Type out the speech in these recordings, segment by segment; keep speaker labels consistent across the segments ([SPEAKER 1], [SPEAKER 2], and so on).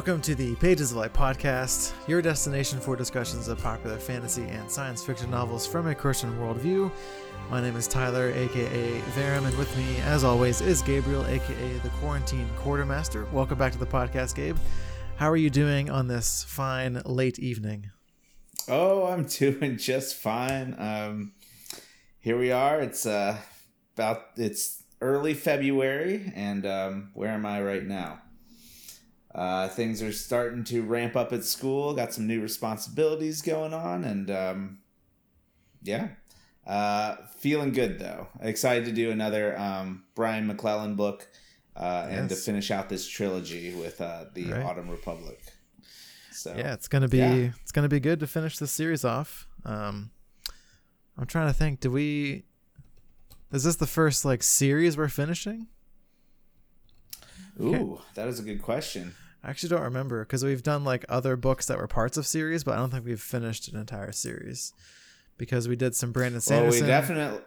[SPEAKER 1] Welcome to the Pages of Light podcast, your destination for discussions of popular fantasy and science fiction novels from a Christian worldview. My name is Tyler, aka Verum, and with me, as always, is Gabriel, aka the Quarantine Quartermaster. Welcome back to the podcast, Gabe. How are you doing on this fine late evening?
[SPEAKER 2] Oh, I'm doing just fine. Um, here we are. It's uh, about it's early February, and um, where am I right now? Uh, things are starting to ramp up at school. Got some new responsibilities going on, and um, yeah, uh, feeling good though. Excited to do another um, Brian McClellan book, uh, yes. and to finish out this trilogy with uh, the right. Autumn Republic.
[SPEAKER 1] So yeah, it's gonna be yeah. it's gonna be good to finish this series off. Um, I'm trying to think. Do we? Is this the first like series we're finishing?
[SPEAKER 2] Ooh, that is a good question.
[SPEAKER 1] I actually don't remember because we've done like other books that were parts of series, but I don't think we've finished an entire series because we did some Brandon Sanderson.
[SPEAKER 2] Well, we definitely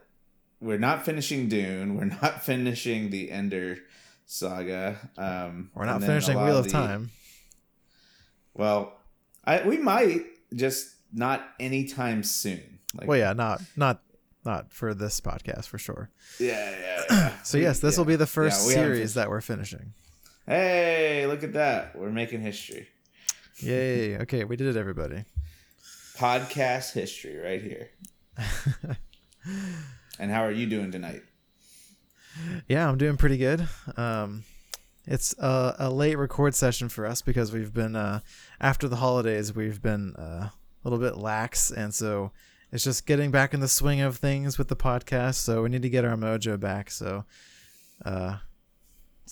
[SPEAKER 2] we're not finishing Dune. We're not finishing the Ender saga. Um,
[SPEAKER 1] we're not finishing Wheel of, of the, Time.
[SPEAKER 2] Well, I we might just not anytime soon.
[SPEAKER 1] Like, well, yeah, not not not for this podcast for sure.
[SPEAKER 2] Yeah, yeah. yeah.
[SPEAKER 1] so yes, this yeah. will be the first yeah, series that we're finishing.
[SPEAKER 2] Hey, look at that. We're making history.
[SPEAKER 1] Yay. Okay, we did it, everybody.
[SPEAKER 2] Podcast history right here. and how are you doing tonight?
[SPEAKER 1] Yeah, I'm doing pretty good. Um, it's a, a, late record session for us because we've been, uh, after the holidays, we've been uh, a little bit lax. And so it's just getting back in the swing of things with the podcast. So we need to get our mojo back. So, uh,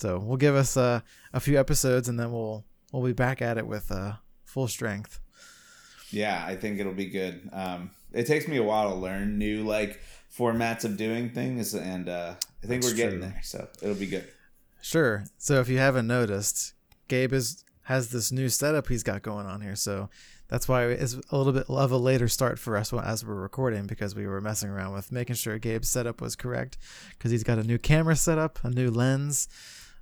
[SPEAKER 1] so we'll give us uh, a few episodes, and then we'll we'll be back at it with uh, full strength.
[SPEAKER 2] Yeah, I think it'll be good. Um, it takes me a while to learn new like formats of doing things, and uh, I think That's we're getting true. there. So it'll be good.
[SPEAKER 1] Sure. So if you haven't noticed, Gabe is has this new setup he's got going on here. So that's why it's a little bit of a later start for us as we're recording because we were messing around with making sure Gabe's setup was correct because he's got a new camera setup, a new lens,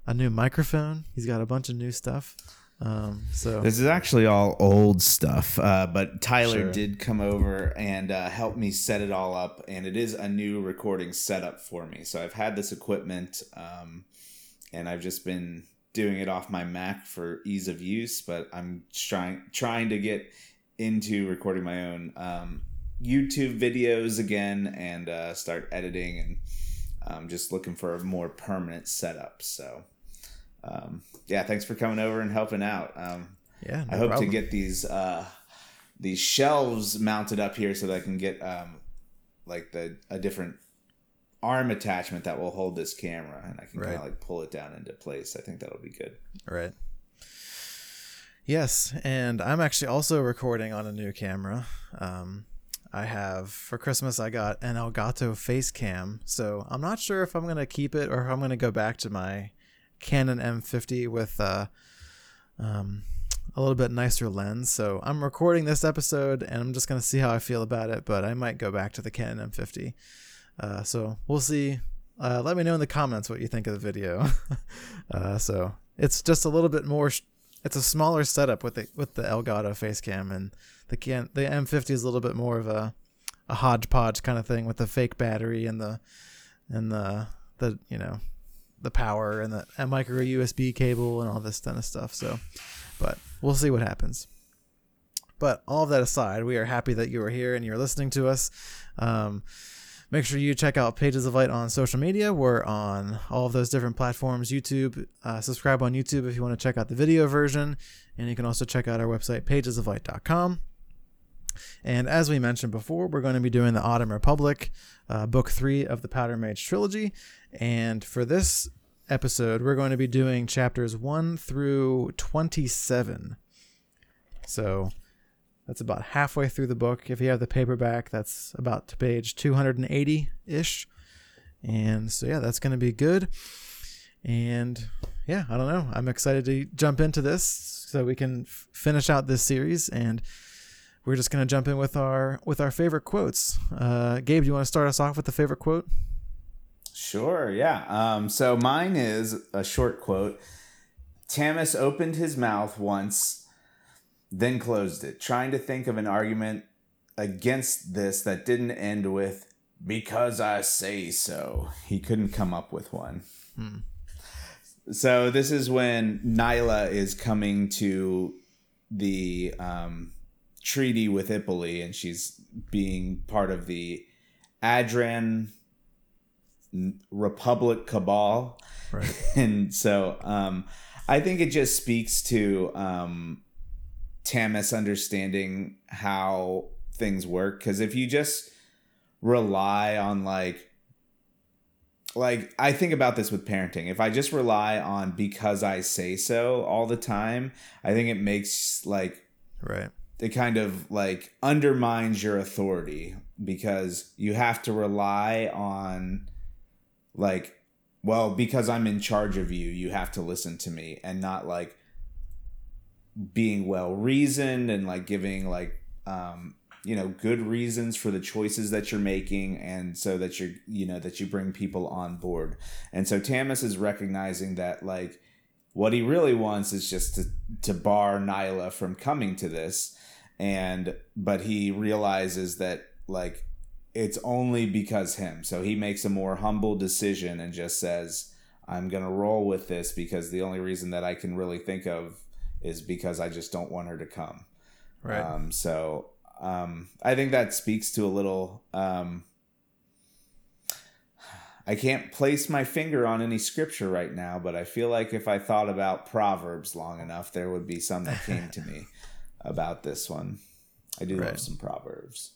[SPEAKER 1] a new microphone. He's got a bunch of new stuff. Um, so
[SPEAKER 2] this is actually all old stuff, uh, but Tyler sure. did come over and uh, help me set it all up, and it is a new recording setup for me. So I've had this equipment, um, and I've just been doing it off my Mac for ease of use. But I'm trying trying to get into recording my own um, YouTube videos again and uh, start editing and um, just looking for a more permanent setup. So um, yeah, thanks for coming over and helping out. Um,
[SPEAKER 1] yeah,
[SPEAKER 2] no I hope problem. to get these uh, these shelves mounted up here so that I can get um, like the a different arm attachment that will hold this camera, and I can right. kind of like pull it down into place. I think that'll be good.
[SPEAKER 1] Right. Yes, and I'm actually also recording on a new camera. Um, I have for Christmas I got an Elgato face cam, so I'm not sure if I'm gonna keep it or if I'm gonna go back to my Canon M50 with uh, um, a little bit nicer lens. So I'm recording this episode and I'm just to see how I feel about it, but I might go back to the Canon M50. Uh, so we'll see. Uh, let me know in the comments what you think of the video. uh, so it's just a little bit more. Sh- it's a smaller setup with the with the Elgato face cam, and the can the M50 is a little bit more of a a hodgepodge kind of thing with the fake battery and the and the the you know the power and the and micro USB cable and all this kind of stuff. So, but we'll see what happens. But all of that aside, we are happy that you are here and you're listening to us. Um, make sure you check out Pages of Light on social media. We're on all of those different platforms. YouTube, uh, subscribe on YouTube if you want to check out the video version, and you can also check out our website pagesoflight.com. And as we mentioned before, we're going to be doing the Autumn Republic, uh, book three of the Powder Mage trilogy. And for this episode, we're going to be doing chapters 1 through 27. So that's about halfway through the book. If you have the paperback, that's about to page 280 ish. And so, yeah, that's going to be good. And yeah, I don't know. I'm excited to jump into this so we can f- finish out this series. And we're just going to jump in with our with our favorite quotes. Uh, Gabe, do you want to start us off with the favorite quote?
[SPEAKER 2] Sure, yeah. Um, so mine is a short quote. Tamas opened his mouth once, then closed it, trying to think of an argument against this that didn't end with, because I say so. He couldn't come up with one. Hmm. So this is when Nila is coming to the um, treaty with Ipille, and she's being part of the Adran Republic cabal. Right. and so um, I think it just speaks to um, Tamas understanding how things work. Because if you just rely on like like I think about this with parenting. If I just rely on because I say so all the time, I think it makes like
[SPEAKER 1] right.
[SPEAKER 2] It kind of like undermines your authority because you have to rely on like well because I'm in charge of you, you have to listen to me and not like being well reasoned and like giving like um you know good reasons for the choices that you're making and so that you're you know that you bring people on board. And so tamas is recognizing that like what he really wants is just to to bar nila from coming to this and but he realizes that like it's only because him. So he makes a more humble decision and just says i'm gonna roll with this because the only reason that i can really think of is because i just don't want her to come. Right. Um so um, I think that speaks to a little. Um, I can't place my finger on any scripture right now, but I feel like if I thought about Proverbs long enough, there would be some that came to me about this one. I do right. love some Proverbs.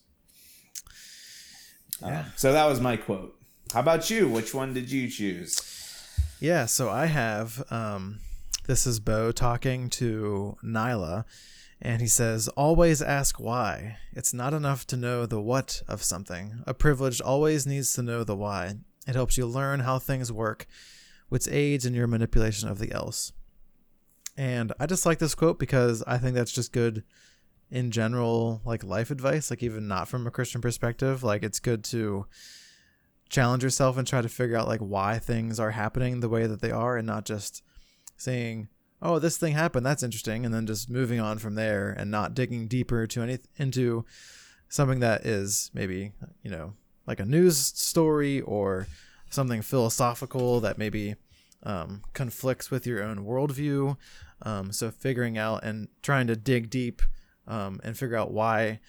[SPEAKER 2] Yeah. Um, so that was my quote. How about you? Which one did you choose?
[SPEAKER 1] Yeah, so I have um, this is Bo talking to Nila and he says, Always ask why. It's not enough to know the what of something. A privileged always needs to know the why. It helps you learn how things work, which aids in your manipulation of the else. And I just like this quote because I think that's just good in general, like life advice, like even not from a Christian perspective. Like it's good to challenge yourself and try to figure out like why things are happening the way that they are and not just saying, oh, this thing happened. That's interesting. And then just moving on from there and not digging deeper to any into something that is maybe, you know, like a news story or something philosophical that maybe um, conflicts with your own worldview. Um, so figuring out and trying to dig deep um, and figure out why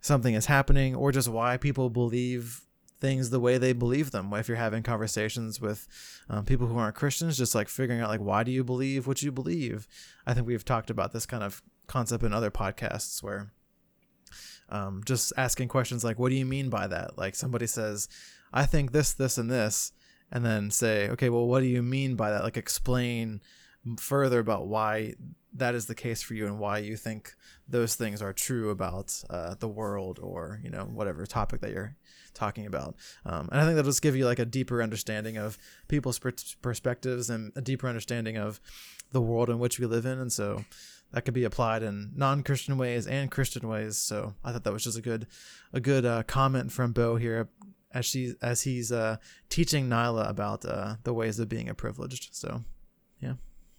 [SPEAKER 1] something is happening or just why people believe things the way they believe them. If you're having conversations with um, people who aren't Christians, just like figuring out like why do you believe what you believe. I think we've talked about this kind of concept in other podcasts where um, just asking questions like what do you mean by that? Like somebody says, I think this, this, and this, and then say, okay, well, what do you mean by that? Like explain further about why that is the case for you and why you think those things are true about uh, the world or you know whatever topic that you're talking about. Um, and i think that'll just give you like a deeper understanding of people's per- perspectives and a deeper understanding of the world in which we live in and so that could be applied in non-christian ways and christian ways. So i thought that was just a good a good uh, comment from bo here as she as he's uh, teaching nila about uh, the ways of being a privileged so yeah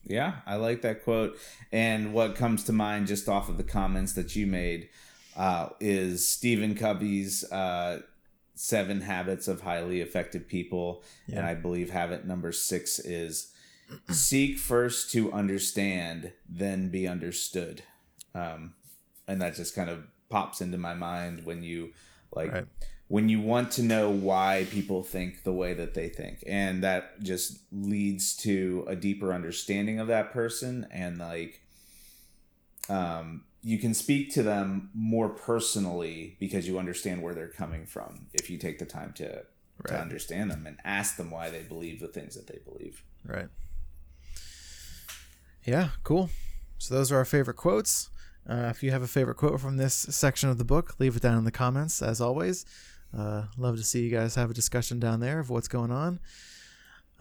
[SPEAKER 2] yeah, I like that quote. And what comes to mind just off of the comments that you made uh, is Stephen Covey's uh, Seven Habits of Highly Effective People. Yeah. And I believe habit number six is seek first to understand, then be understood. Um, and that just kind of pops into my mind when you like. Right when you want to know why people think the way that they think. And that just leads to a deeper understanding of that person and like um you can speak to them more personally because you understand where they're coming from if you take the time to right. to understand them and ask them why they believe the things that they believe.
[SPEAKER 1] Right. Yeah cool. So those are our favorite quotes. Uh, if you have a favorite quote from this section of the book leave it down in the comments as always uh, love to see you guys have a discussion down there of what's going on.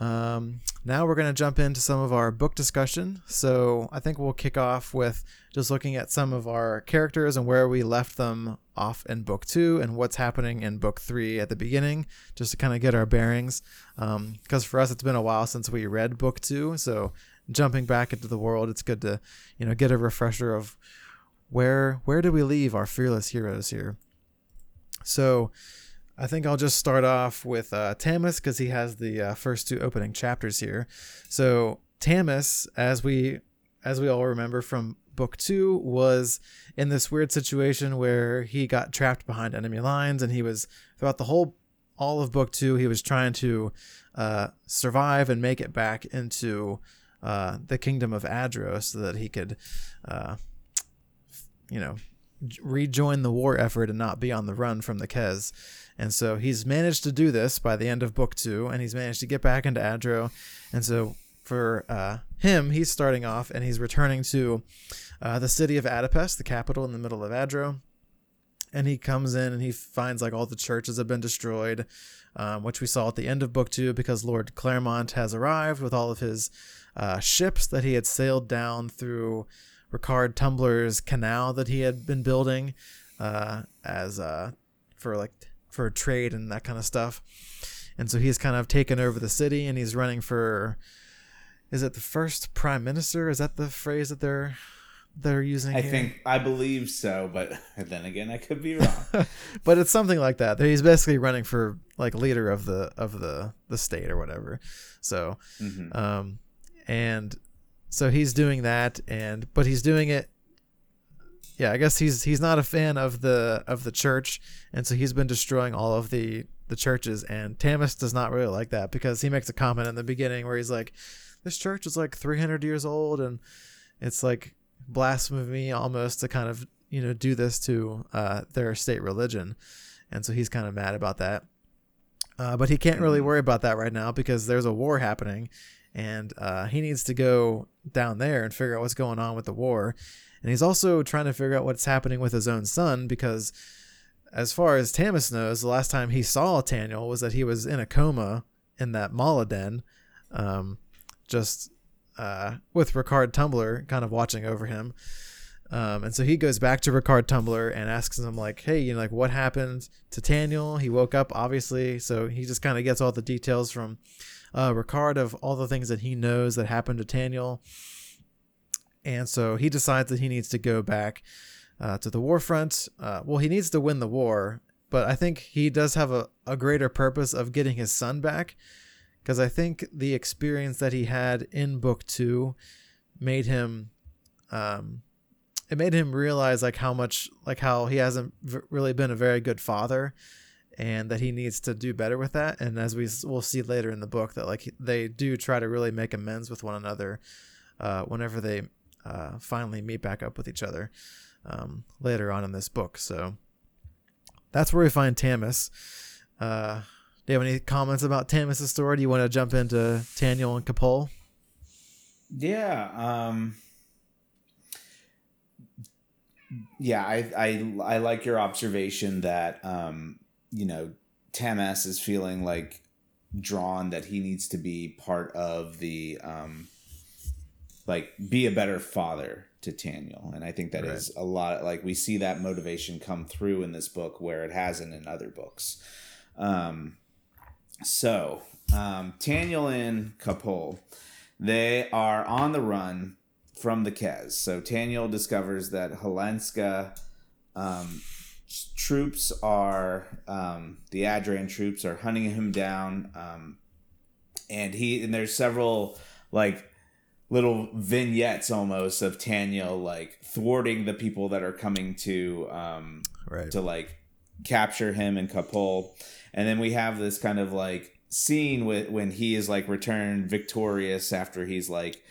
[SPEAKER 1] Um, now we're going to jump into some of our book discussion. So I think we'll kick off with just looking at some of our characters and where we left them off in book two and what's happening in book three at the beginning, just to kind of get our bearings. Because um, for us, it's been a while since we read book two. So jumping back into the world, it's good to you know get a refresher of where where do we leave our fearless heroes here. So I think I'll just start off with uh, because he has the uh, first two opening chapters here. So Tamas, as we as we all remember from book two, was in this weird situation where he got trapped behind enemy lines, and he was throughout the whole all of book two, he was trying to uh, survive and make it back into uh, the kingdom of Adro so that he could, uh, you know, rejoin the war effort and not be on the run from the Kez. And so he's managed to do this by the end of book two, and he's managed to get back into Adro. And so for uh, him, he's starting off and he's returning to uh, the city of Adopest, the capital in the middle of Adro. And he comes in and he finds like all the churches have been destroyed, um, which we saw at the end of book two because Lord Claremonte has arrived with all of his uh, ships that he had sailed down through Ricard Tumblar's canal that he had been building uh, as uh, for like for trade and that kind of stuff. And so he's kind of taken over the city and he's running for is it the first prime minister? Is that the phrase that they're they're using?
[SPEAKER 2] I here? think I believe so, but then again, I could be wrong.
[SPEAKER 1] but it's something like that. He's basically running for like leader of the of the the state or whatever. So, mm-hmm. um, and so he's doing that, and but he's doing it yeah, I guess he's he's not a fan of the of the church, and so he's been destroying all of the the churches. And Tamas does not really like that because he makes a comment in the beginning where he's like, "This church is like 300 years old, and it's like blasphemy almost to kind of you know do this to uh, their state religion." And so he's kind of mad about that. Uh, but he can't really mm-hmm. worry about that right now because there's a war happening, and uh, he needs to go down there and figure out what's going on with the war and he's also trying to figure out what's happening with his own son because, as far as Tamas knows, the last time he saw Taniel was that he was in a coma in that mala den, um, just uh, with Ricard Tumblar kind of watching over him. Um, and so he goes back to Ricard Tumblar and asks him like, "Hey, you know, like what happened to Taniel? He woke up, obviously." So he just kind of gets all the details from uh, Ricard of all the things that he knows that happened to Taniel and so he decides that he needs to go back uh, to the war front. Uh, well, he needs to win the war, but I think he does have a, a greater purpose of getting his son back because I think the experience that he had in book two made him um, it made him realize like how much like how he hasn't v- really been a very good father and that he needs to do better with that and as we will see later in the book that like they do try to really make amends with one another uh, whenever they uh, finally meet back up with each other um, later on in this book. So that's where we find Tamas. Uh, do you have any comments about Tamas' story? Do you want to jump into Taniel and Ka-poel?
[SPEAKER 2] Yeah. Um, yeah, I, I I like your observation that um, you know Tamas is feeling like drawn that he needs to be part of the um, like be a better father to Taniel. And I think that right. is a lot like we see that motivation come through in this book where it hasn't in other books. Um, so um, Taniel and Ka-poel, they are on the run from the Kez. So Taniel discovers that Hilanska um, troops are um, the Adran troops are hunting him down, um, and he and there's several like little vignettes almost of Tanya like thwarting the people that are coming to um right. to like capture him and Ka-poel. And then we have this kind of like scene with when he is like returned victorious after he's like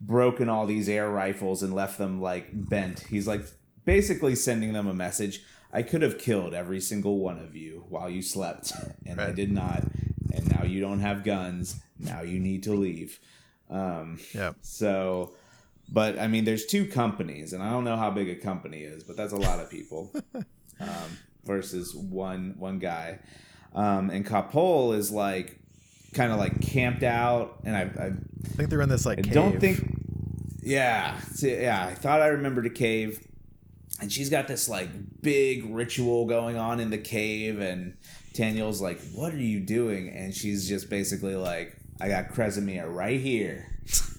[SPEAKER 2] broken all these air rifles and left them like bent. He's like basically sending them a message. I could have killed every single one of you while you slept, and right. I did not. And now you don't have guns. Now you need to leave. Um, yeah. So, but I mean, there's two companies, and I don't know how big a company is, but that's a lot of people um, versus one one guy. Um, and Ka-poel is like kind of like camped out, and I, I,
[SPEAKER 1] I think they're in this like. I
[SPEAKER 2] cave. don't think. Yeah, yeah. I thought I remembered a cave, and she's got this like big ritual going on in the cave, and Taniel's like, "What are you doing?" And she's just basically like, I got Kresimir right here.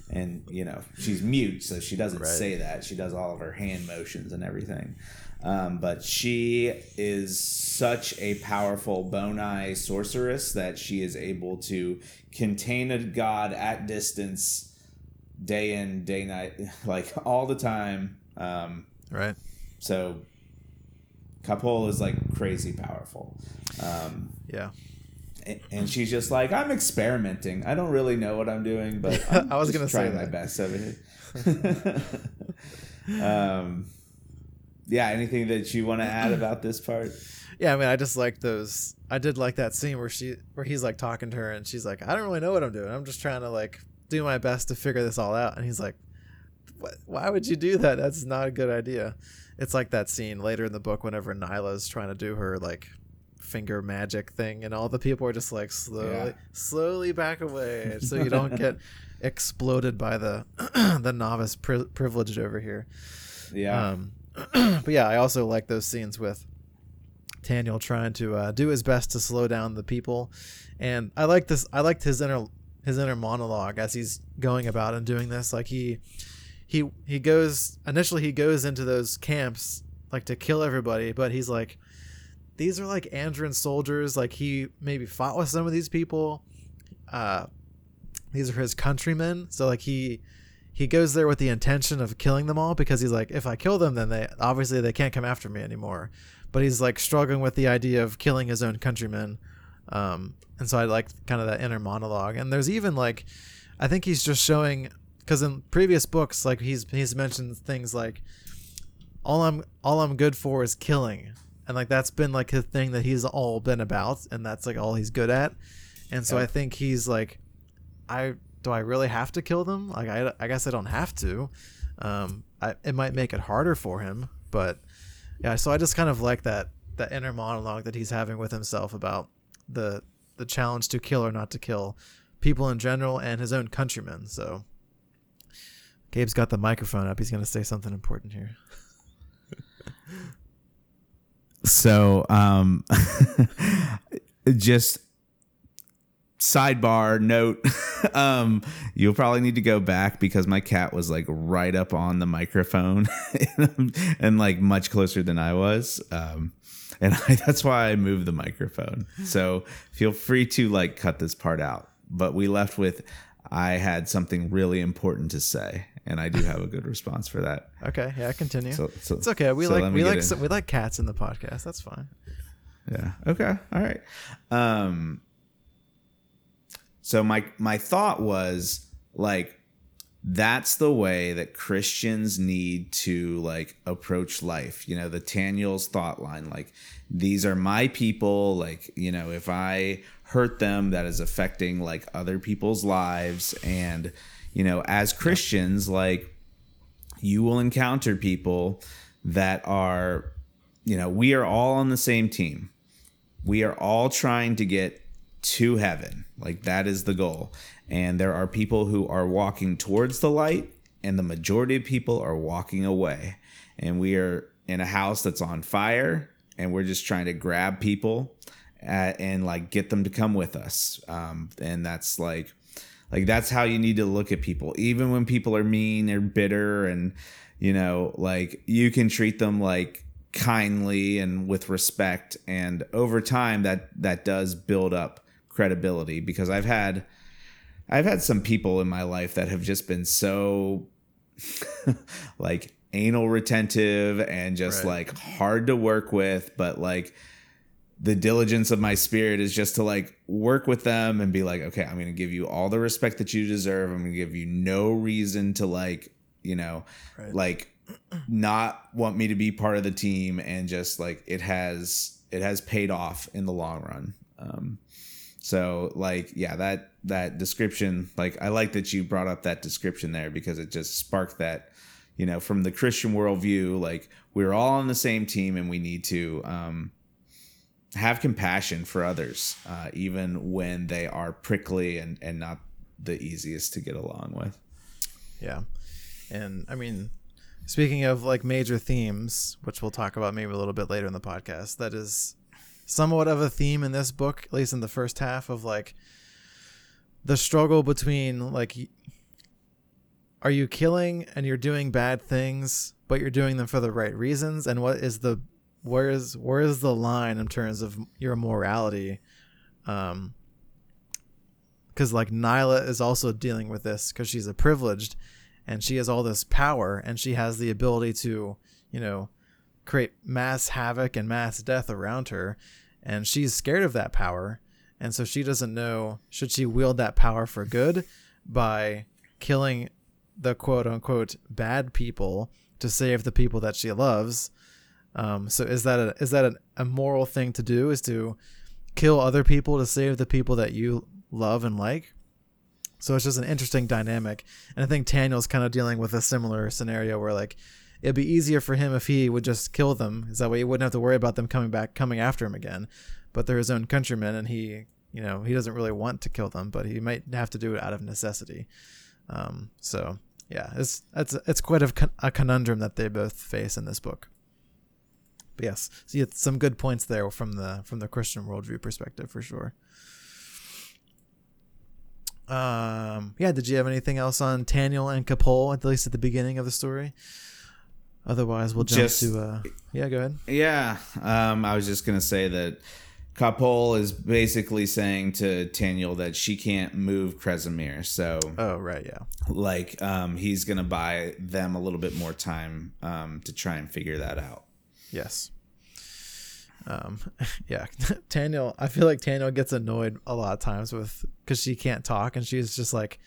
[SPEAKER 2] and you know she's mute, so she doesn't right. say that. She does all of her hand motions and everything. Um, but she is such a powerful bone-eye sorceress that she is able to contain a god at distance, day in, day night, like all the time. Um,
[SPEAKER 1] right.
[SPEAKER 2] So Ka-poel is like crazy powerful. Um,
[SPEAKER 1] yeah
[SPEAKER 2] and she's just like, I'm experimenting. I don't really know what I'm doing, but I'm
[SPEAKER 1] i was gonna
[SPEAKER 2] try
[SPEAKER 1] my
[SPEAKER 2] best over here. um, yeah. Anything that you want to add about this part?
[SPEAKER 1] Yeah, I mean, I just like those. I did like that scene where she, where he's like talking to her, and she's like, "I don't really know what I'm doing. I'm just trying to like do my best to figure this all out." And he's like, what, "Why would you do that? That's not a good idea." It's like that scene later in the book whenever Nila's trying to do her like finger magic thing, and all the people are just like slowly, yeah. slowly back away, so you don't get exploded by the the novice pri- privileged over here.
[SPEAKER 2] Yeah.
[SPEAKER 1] Um, but yeah, I also like those scenes with Taniel trying to uh, do his best to slow down the people, and I like this. I liked his inner his inner monologue as he's going about and doing this. Like he he he goes initially he goes into those camps like to kill everybody, but he's like these are like Adran soldiers. Like he maybe fought with some of these people. Uh, these are his countrymen. So like he he goes there with the intention of killing them all because he's like, if I kill them, then they obviously they can't come after me anymore. But he's like struggling with the idea of killing his own countrymen. Um, and so I like kind of that inner monologue. And there's even like, I think he's just showing because in previous books, like he's he's mentioned things like, all I'm all I'm good for is killing. And like that's been like the thing that he's all been about and that's like all he's good at. And so i think he's like i do i really have to kill them? Like i, I guess i don't have to. Um I, it might make it harder for him but yeah so i just kind of like that that inner monologue that he's having with himself about the the challenge to kill or not to kill people in general and his own countrymen so gabe's got the microphone up. He's going to say something important here.
[SPEAKER 2] So, um, just sidebar note um you'll probably need to go back because my cat was like right up on the microphone and, like much closer than i was um and I, that's why i moved the microphone. So feel free to like cut this part out. But we left with i had something really important to say and I do have a good response for that.
[SPEAKER 1] Okay, yeah, continue. So, so it's okay. We so like we like we like cats in the podcast. That's fine.
[SPEAKER 2] Yeah. Okay. All right. Um. So my my thought was like that's the way that Christians need to like approach life. You know, the Taniel's thought line, like these are my people. Like you know, if I hurt them, that is affecting like other people's lives and you know, as Christians, like you will encounter people that are, you know, we are all on the same team. We are all trying to get to heaven. Like that is the goal. And there are people who are walking towards the light, and the majority of people are walking away. And we are in a house that's on fire, and we're just trying to grab people at, and like get them to come with us. Um, and that's like like that's how you need to look at people. Even when people are mean or bitter and you know, like you can treat them like kindly and with respect and over time that that does build up credibility because I've had I've had some people in my life that have just been so like anal retentive and just right. like hard to work with but like the diligence of my spirit is just to like work with them and be like, okay, I'm going to give you all the respect that you deserve. I'm going to give you no reason to like, you know, right. like not want me to be part of the team and just like it has it has paid off in the long run. Um so like yeah, that that description, like I like that you brought up that description there because it just sparked that, you know, from the Christian worldview, like we're all on the same team and we need to um have compassion for others, uh, even when they are prickly and, and not the easiest to get along with.
[SPEAKER 1] Yeah. And I mean, speaking of like major themes, which we'll talk about maybe a little bit later in the podcast, that is somewhat of a theme in this book, at least in the first half, of like the struggle between like are you killing and you're doing bad things, but you're doing them for the right reasons? And what is the where is where is the line in terms of your morality? Um, because like Nila is also dealing with this because she's a privileged, and she has all this power, and she has the ability to, you know, create mass havoc and mass death around her, and she's scared of that power, and so she doesn't know should she wield that power for good by killing the quote unquote bad people to save the people that she loves. Um, so is that a, is that a, a moral thing to do? Is to kill other people to save the people that you love and like? So it's just an interesting dynamic, and I think Taniel's kind of dealing with a similar scenario where like it'd be easier for him if he would just kill them, is that way he wouldn't have to worry about them coming back, coming after him again. But they're his own countrymen, and he, you know, he doesn't really want to kill them, but he might have to do it out of necessity. Um, so yeah, it's it's it's quite a, a conundrum that they both face in this book. But yes, so you some good points there from the from the Christian worldview perspective for sure. Um, yeah, did you have anything else on Taniel and Ka-poel at least at the beginning of the story? Otherwise, we'll jump just, to. Uh, yeah, go ahead.
[SPEAKER 2] Yeah, um, I was just gonna say that Ka-poel is basically saying to Taniel that she can't move Kresimir. So,
[SPEAKER 1] oh right, yeah,
[SPEAKER 2] like um, he's gonna buy them a little bit more time um, to try and figure that out.
[SPEAKER 1] Yes. Um, yeah, Taniel. I feel like Taniel gets annoyed a lot of times with because she can't talk and she's just like,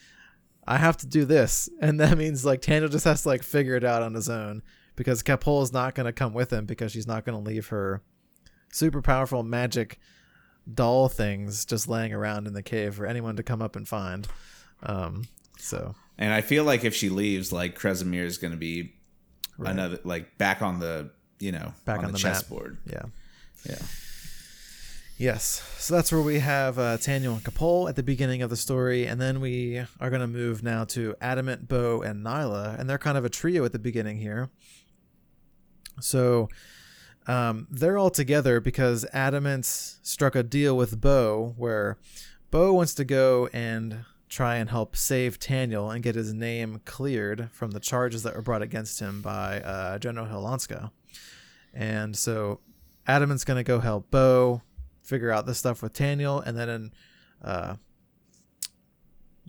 [SPEAKER 1] I have to do this, and that means like Taniel just has to like figure it out on his own because Ka-poel is not going to come with him because she's not going to leave her super powerful magic doll things just laying around in the cave for anyone to come up and find. Um, so,
[SPEAKER 2] and I feel like if she leaves, like Kresimir is going to be right. another like back on the you know back on, on the, the chessboard.
[SPEAKER 1] Yeah,
[SPEAKER 2] yeah.
[SPEAKER 1] Yes. So that's where we have uh, Taniel and Ka-poel at the beginning of the story. And then we are going to move now to Adamat, Bo, and Nila. And they're kind of a trio at the beginning here. So um, they're all together because Adamat struck a deal with Bo where Bo wants to go and try and help save Taniel and get his name cleared from the charges that were brought against him by uh, General Hilanska. And so Adamat's going to go help Bo figure out this stuff with Taniel, and then in, uh,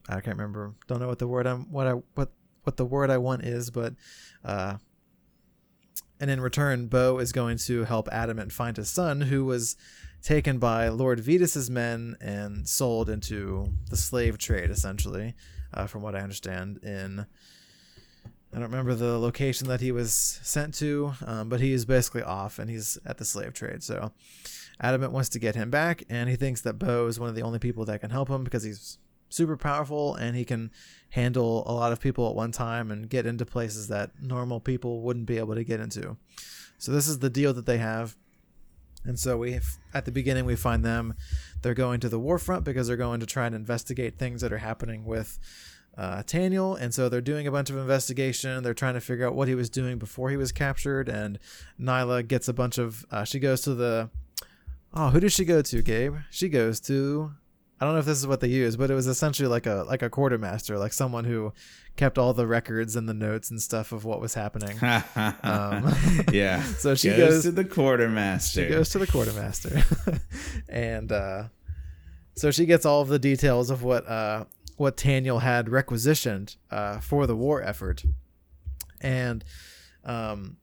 [SPEAKER 1] I can't remember. Don't know what the word I'm what I what what the word I want is, but uh, and in return, Bo is going to help Adamat find his son, who was taken by Lord Vetas's men and sold into the slave trade, essentially, uh, from what I understand. In I don't remember the location that he was sent to, um, but is basically off and he's at the slave trade. So Adamat wants to get him back, and he thinks that Bo is one of the only people that can help him because he's super powerful and he can handle a lot of people at one time and get into places that normal people wouldn't be able to get into. So this is the deal that they have. And so we at the beginning we find them they're going to the war front because they're going to try and investigate things that are happening with uh, Taniel, and so they're doing a bunch of investigation. They're trying to figure out what he was doing before he was captured, and Nila gets a bunch of. Uh, she goes to the. Oh, who does she go to, Gabe? She goes to I don't know if this is what they use, but it was essentially like a like a quartermaster, like someone who kept all the records and the notes and stuff of what was happening.
[SPEAKER 2] um, yeah. so she goes, goes, to the quartermaster.
[SPEAKER 1] She goes to the quartermaster, and uh, so she gets all of the details of what uh, what Taniel had requisitioned uh, for the war effort, and um,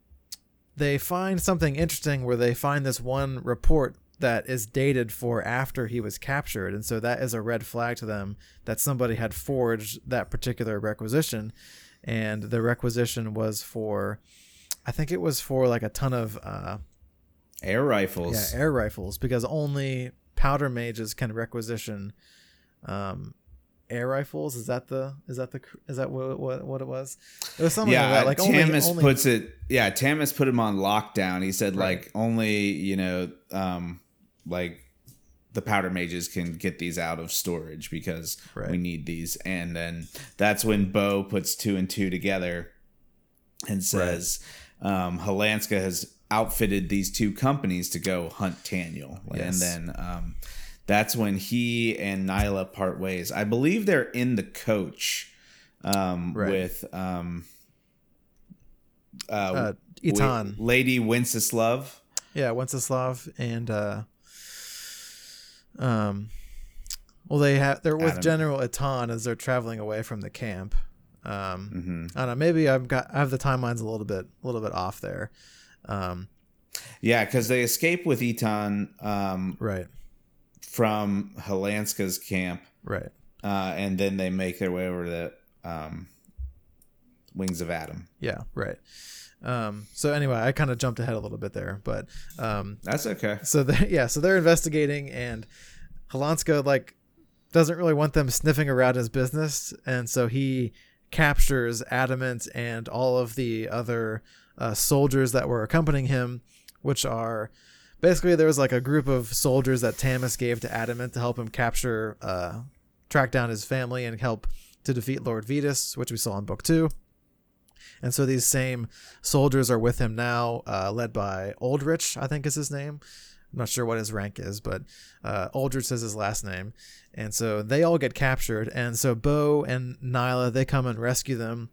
[SPEAKER 1] they find something interesting where they find this one report that is dated for after he was captured. And so that is a red flag to them that somebody had forged that particular requisition. And the requisition was for i think it was for like a ton of uh,
[SPEAKER 2] air rifles.
[SPEAKER 1] Yeah air rifles because only powder mages can requisition um, air rifles is that the is that the is that what what, what it was it was something
[SPEAKER 2] yeah
[SPEAKER 1] like
[SPEAKER 2] that. like Tamas only, only... puts it yeah Tamas put him on lockdown he said right. like only you know um like the powder mages can get these out of storage because right. we need these and then that's when bo puts two and two together and says right. um Hilanska has outfitted these two companies to go hunt Taniel yes. and then um that's when he and Nila part ways I believe they're in the coach um, right. with um,
[SPEAKER 1] uh, uh, Etan,
[SPEAKER 2] Lady Winceslav.
[SPEAKER 1] Yeah, Winceslav and uh, um, well, they have they're with Adam. General Etan as they're traveling away from the camp. Um, mm-hmm. I don't know. Maybe I've got I have the timelines a little bit a little bit off there. Um,
[SPEAKER 2] yeah, because they escape with Etan. Um,
[SPEAKER 1] right.
[SPEAKER 2] From Hilanska's camp.
[SPEAKER 1] Right.
[SPEAKER 2] Uh, and then they make their way over to um, Wings of Adam.
[SPEAKER 1] Yeah. Right. Um, so anyway, I kind of jumped ahead a little bit there, but um,
[SPEAKER 2] that's okay.
[SPEAKER 1] So they, yeah, so they're investigating, and Hilanska like doesn't really want them sniffing around his business, and so he captures Adamat and all of the other uh, soldiers that were accompanying him, which are basically there was like a group of soldiers that Tamas gave to Adamat to help him capture, uh, track down his family and help to defeat Lord Vetas, which we saw in book two. And so these same soldiers are with him now, uh, led by Oldrich, I think is his name. I'm not sure what his rank is, but uh, Oldrich is his last name. And so they all get captured. And so Bo and Nila, they come and rescue them.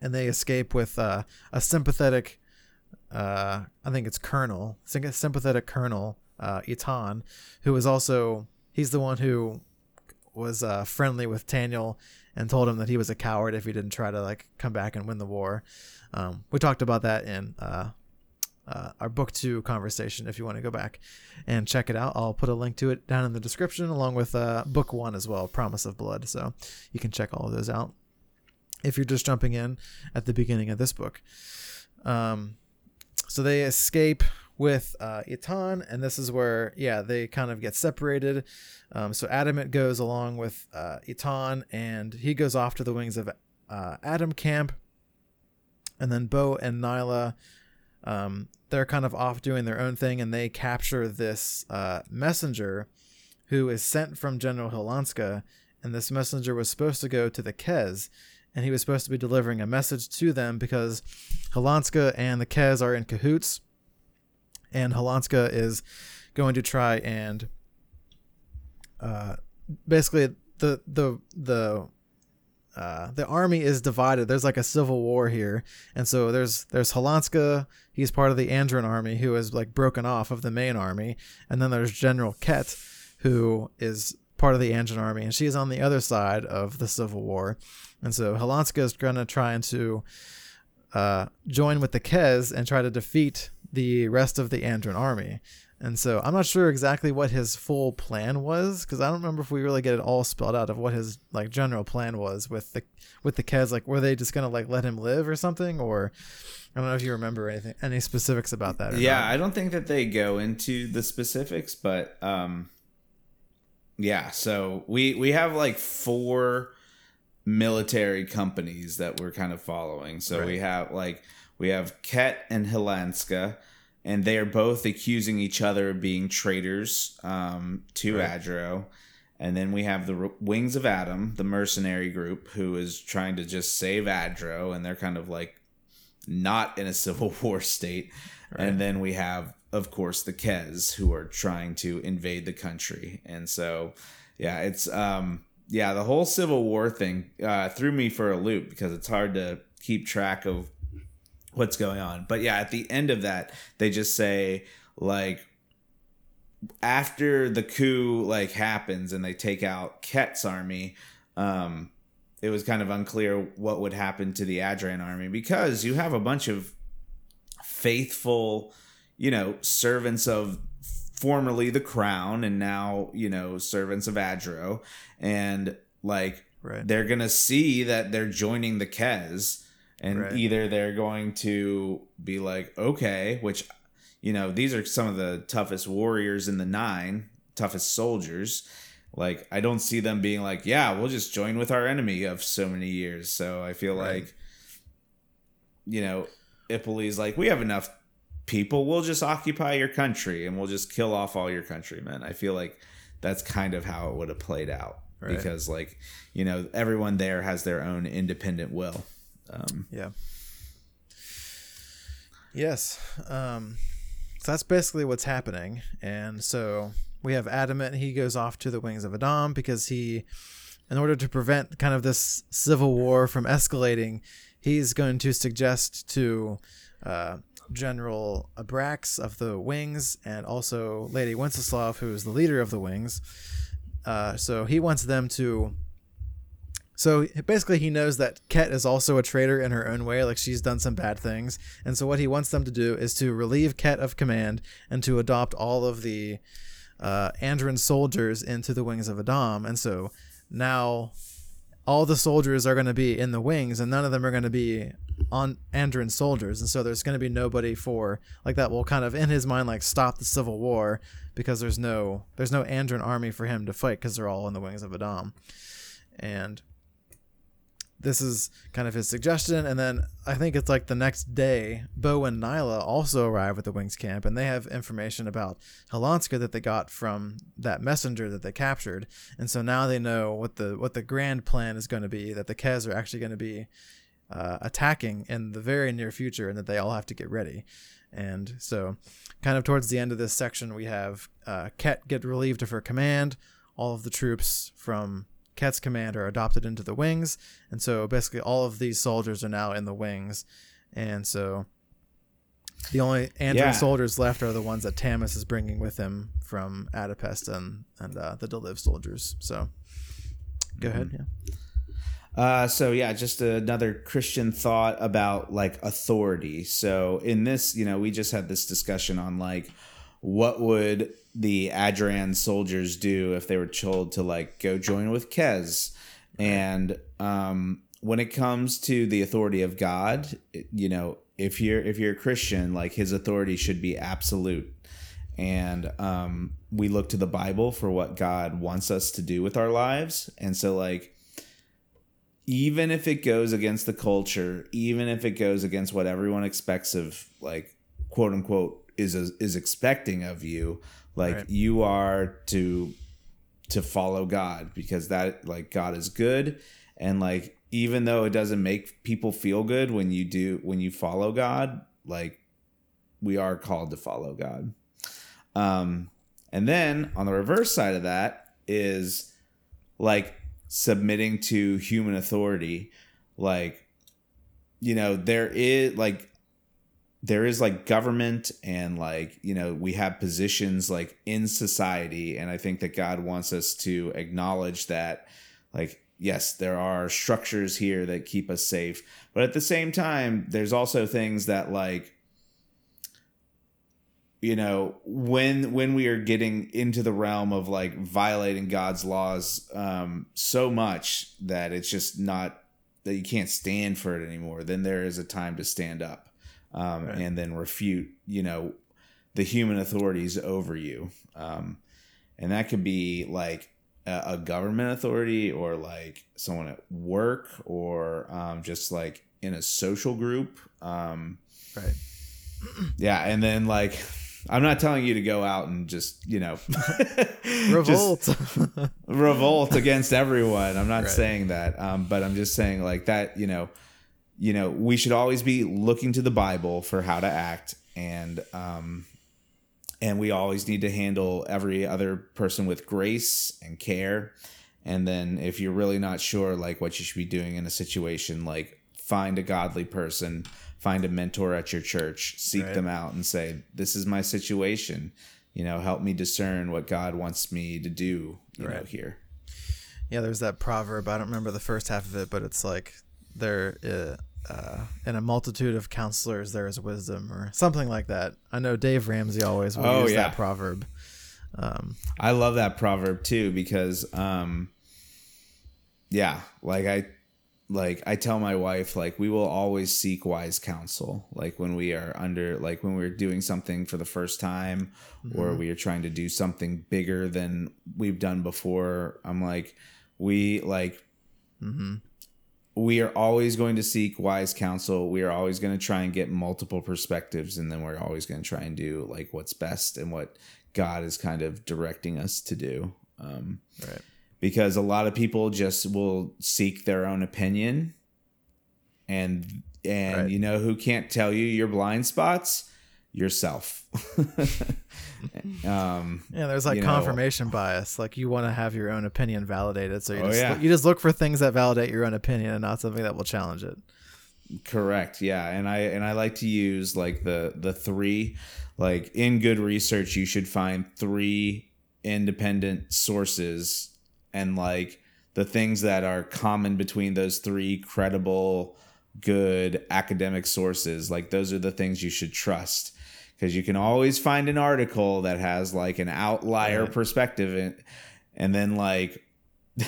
[SPEAKER 1] And they escape with uh, a sympathetic, uh, I think it's Colonel, sympathetic Colonel, uh, Etan, who is also, he's the one who was uh, friendly with Taniel and told him that he was a coward if he didn't try to like come back and win the war. Um, we talked about that in uh, uh, our book two conversation. If you want to go back and check it out, I'll put a link to it down in the description along with uh, book one as well, Promise of Blood. So you can check all of those out if you're just jumping in at the beginning of this book. Um, so they escape with uh, Etan, and this is where, yeah, they kind of get separated. Um, so Adamat goes along with uh, Etan, and he goes off to the wings of uh, Adam Camp. And then Bo and Nila, um, they're kind of off doing their own thing, and they capture this uh, messenger who is sent from General Hilanska. And this messenger was supposed to go to the Kez, and he was supposed to be delivering a message to them because Hilanska and the Kez are in cahoots and Hilanska is going to try and uh, basically the the the uh, the army is divided. There's like a civil war here, and so there's there's Hilanska. He's part of the Adran army who is like broken off of the main army, and then there's General Ket, who is part of the Adran army, and she's on the other side of the civil war, and so Hilanska is gonna try and to uh, join with the Kez and try to defeat the rest of the Adran army. And so I'm not sure exactly what his full plan was because I don't remember if we really get it all spelled out of what his like general plan was with the with the Kez. Like, were they just gonna like let him live or something? Or I don't know if you remember anything any specifics about that.
[SPEAKER 2] yeah,
[SPEAKER 1] not.
[SPEAKER 2] I don't think that they go into the specifics, but um, yeah. So we we have like four military companies that we're kind of following. So right. we have like we have Ket and Hilanska, and they are both accusing each other of being traitors um, to right. Adro. And then we have the Wings of Adam, the mercenary group, who is trying to just save Adro, and they're kind of like not in a civil war state. Right. And then we have, of course, the Kez, who are trying to invade the country. And so, yeah, it's um, yeah, the whole Civil War thing uh, threw me for a loop because it's hard to keep track of what's going on. But yeah, at the end of that, they just say like after the coup like happens and they take out Ket's army, um, it was kind of unclear what would happen to the Adran army because you have a bunch of faithful, you know, servants of formerly the crown and now, you know, servants of Adro and like right. they're going to see that they're joining the Kez and right. either they're going to be like okay which you know these are some of the toughest warriors in the nine toughest soldiers like i don't see them being like yeah we'll just join with our enemy of so many years so i feel right. like you know Ipille's like we have enough people we'll just occupy your country and we'll just kill off all your countrymen i feel like that's kind of how it would have played out right. because like you know everyone there has their own independent will um,
[SPEAKER 1] yeah. Yes. Um, so that's basically what's happening. And so we have Adamat. He goes off to the wings of Adam because he in order to prevent kind of this civil war from escalating, he's going to suggest to uh, General Abrax of the Wings and also Lady Winceslav, who is the leader of the Wings. Uh, so he wants them to. So basically, he knows that Ket is also a traitor in her own way, like she's done some bad things. And so, what he wants them to do is to relieve Ket of command and to adopt all of the uh, Adran soldiers into the Wings of Adom. And so now all the soldiers are going to be in the wings and none of them are going to be on Adran soldiers and so there's going to be nobody for like that will kind of in his mind like stop the civil war because there's no there's no Adran army for him to fight because they're all in the wings of Adom. And this is kind of his suggestion. And then I think it's like the next day, Bo and Nila also arrive at the Wings camp and they have information about Hilanska that they got from that messenger that they captured. And so now they know what the what the grand plan is going to be that the Kez are actually going to be uh, attacking in the very near future and that they all have to get ready. And so, kind of towards the end of this section, we have uh, Ket get relieved of her command. All of the troops from Ket's command are adopted into the wings, and so basically all of these soldiers are now in the wings, and so the only Adran yeah. soldiers left are the ones that Tamas is bringing with him from Adopest and and uh, the Deliv soldiers. So, go mm-hmm. ahead. Yeah.
[SPEAKER 2] Uh, so yeah, just another Christian thought about like authority. So in this, you know, we just had this discussion on like what would the Adran soldiers do if they were told to like go join with Kez. And um, when it comes to the authority of God, you know, if you're if you're a Christian, like his authority should be absolute. And um, we look to the Bible for what God wants us to do with our lives. And so like even if it goes against the culture, even if it goes against what everyone expects of like quote unquote is is expecting of you, like right. you are to to follow God because that like God is good and like even though it doesn't make people feel good when you do when you follow God, like we are called to follow God. Um and then on the reverse side of that is like submitting to human authority like you know there is like there is like government and like you know we have positions like in society and i think that god wants us to acknowledge that like yes there are structures here that keep us safe but at the same time there's also things that like you know when when we are getting into the realm of like violating god's laws um so much that it's just not that you can't stand for it anymore then there is a time to stand up um, right. and then refute, you know, the human authorities over you. Um, and that could be like a, a, government authority or like someone at work or um, just like in a social group. Um,
[SPEAKER 1] right.
[SPEAKER 2] Yeah. And then like, I'm not telling you to go out and just, you know,
[SPEAKER 1] revolt,
[SPEAKER 2] revolt against everyone. I'm not right. saying that. Um, but I'm just saying like that, you know, you know, we should always be looking to the Bible for how to act, and um, and we always need to handle every other person with grace and care. And then, if you're really not sure, like what you should be doing in a situation, like find a godly person, find a mentor at your church, seek right. them out, and say, "This is my situation. You know, help me discern what God wants me to do. You right. know, here."
[SPEAKER 1] Yeah, there's that proverb. I don't remember the first half of it, but it's like there uh, uh, in a multitude of counselors there is wisdom or something like that. I know Dave Ramsey always will oh, use yeah. that proverb.
[SPEAKER 2] Um, I love that proverb too because, um, yeah, like I, like I tell my wife, like we will always seek wise counsel. Like when we are under, like when we're doing something for the first time, mm-hmm. or we are trying to do something bigger than we've done before. I'm like, we like. Mm-hmm we are always going to seek wise counsel. We are always going to try and get multiple perspectives, and then we're always going to try and do like what's best and what God is kind of directing us to do. Um, right. Because a lot of people just will seek their own opinion, and and right. you know who can't tell you your blind spots? yourself.
[SPEAKER 1] um, yeah, there's like confirmation know, bias. Like you want to have your own opinion validated, so you oh, just yeah. you just look for things that validate your own opinion and not something that will challenge it.
[SPEAKER 2] Correct. Yeah, and I and I like to use like the the three like in good research you should find three independent sources and like the things that are common between those three credible good academic sources like those are the things you should trust because you can always find an article that has like an outlier right. perspective and and then like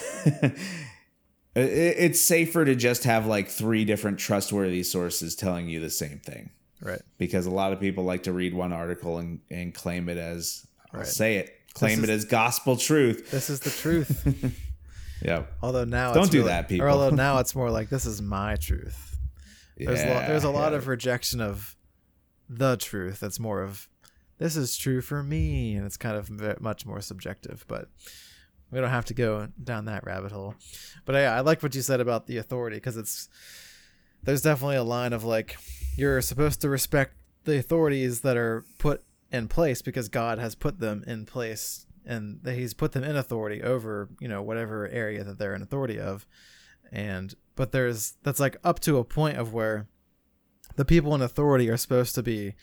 [SPEAKER 2] it's safer to just have like three different trustworthy sources telling you the same thing.
[SPEAKER 1] Right.
[SPEAKER 2] Because a lot of people like to read one article and, and claim it as i'll right. say it claim is, it as gospel truth.
[SPEAKER 1] This is the truth.
[SPEAKER 2] Yeah.
[SPEAKER 1] Although now
[SPEAKER 2] don't do really, that people.
[SPEAKER 1] although now it's more like this is my truth. There's, yeah, lo- there's a lot of rejection of the truth. That's more of this is true for me, and it's kind of much more subjective. But we don't have to go down that rabbit hole. But yeah, I like what you said about the authority because it's there's definitely a line of like you're supposed to respect the authorities that are put in place because God has put them in place and that he's put them in authority over you know whatever area that they're in authority of and but there's that's like up to a point of where the people in authority are supposed to be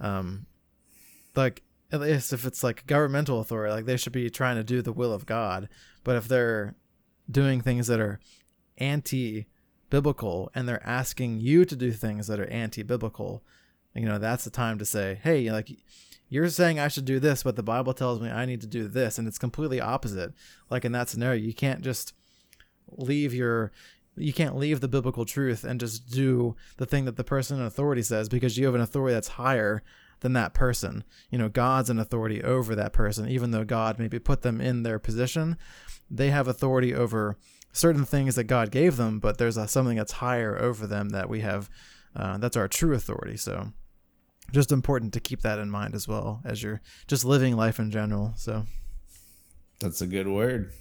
[SPEAKER 1] um like at least if it's like governmental authority like they should be trying to do the will of god but if they're doing things that are anti biblical and they're asking you to do things that are anti biblical you know that's the time to say hey like you're saying I should do this, but the Bible tells me I need to do this, and it's completely opposite. Like in that scenario, you can't just leave your you can't leave the biblical truth and just do the thing that the person in authority says because you have an authority that's higher than that person. You know, God's an authority over that person, even though God maybe put them in their position. They have authority over certain things that God gave them, but there's a, something that's higher over them that we have. Uh, that's our true authority. So, just important to keep that in mind as well as you're just living life in general. So,
[SPEAKER 2] that's a good word.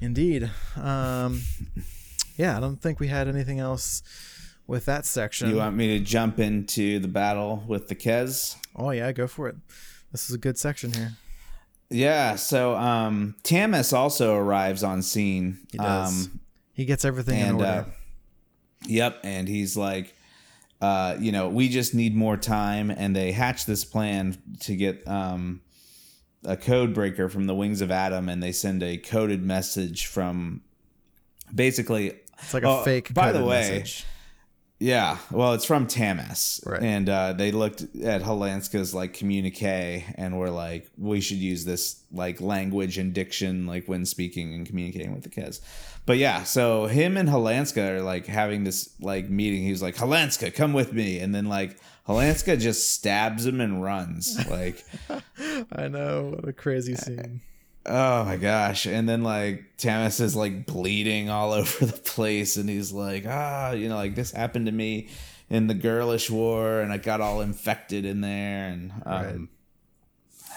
[SPEAKER 1] Indeed. Um, yeah, I don't think we had anything else with that section.
[SPEAKER 2] You want me to jump into the battle with the Kez?
[SPEAKER 1] Oh yeah, go for it. This is a good section here.
[SPEAKER 2] Yeah, so um Tamas also arrives on scene.
[SPEAKER 1] He does. Um, he gets everything and, in order. Uh,
[SPEAKER 2] yep, and he's like uh, you know, we just need more time and they hatch this plan to get um a code breaker from the wings of Adom, and they send a coded message from basically.
[SPEAKER 1] It's like a oh, fake. By the way, message.
[SPEAKER 2] yeah, well, it's from Tamas, right. and uh, they looked at Hilanska's like communique and were like, we should use this like language and diction like when speaking and communicating with the Kez. But yeah, so him and Hilanska are like having this like meeting. He's like, Hilanska, come with me, and then like Hilanska just stabs him and runs. Like,
[SPEAKER 1] I know what a crazy scene.
[SPEAKER 2] Oh my gosh! And then like Tamas is like bleeding all over the place, and he's like, ah, you know, like this happened to me in the Gurlish war, and I got all infected in there, and um, right.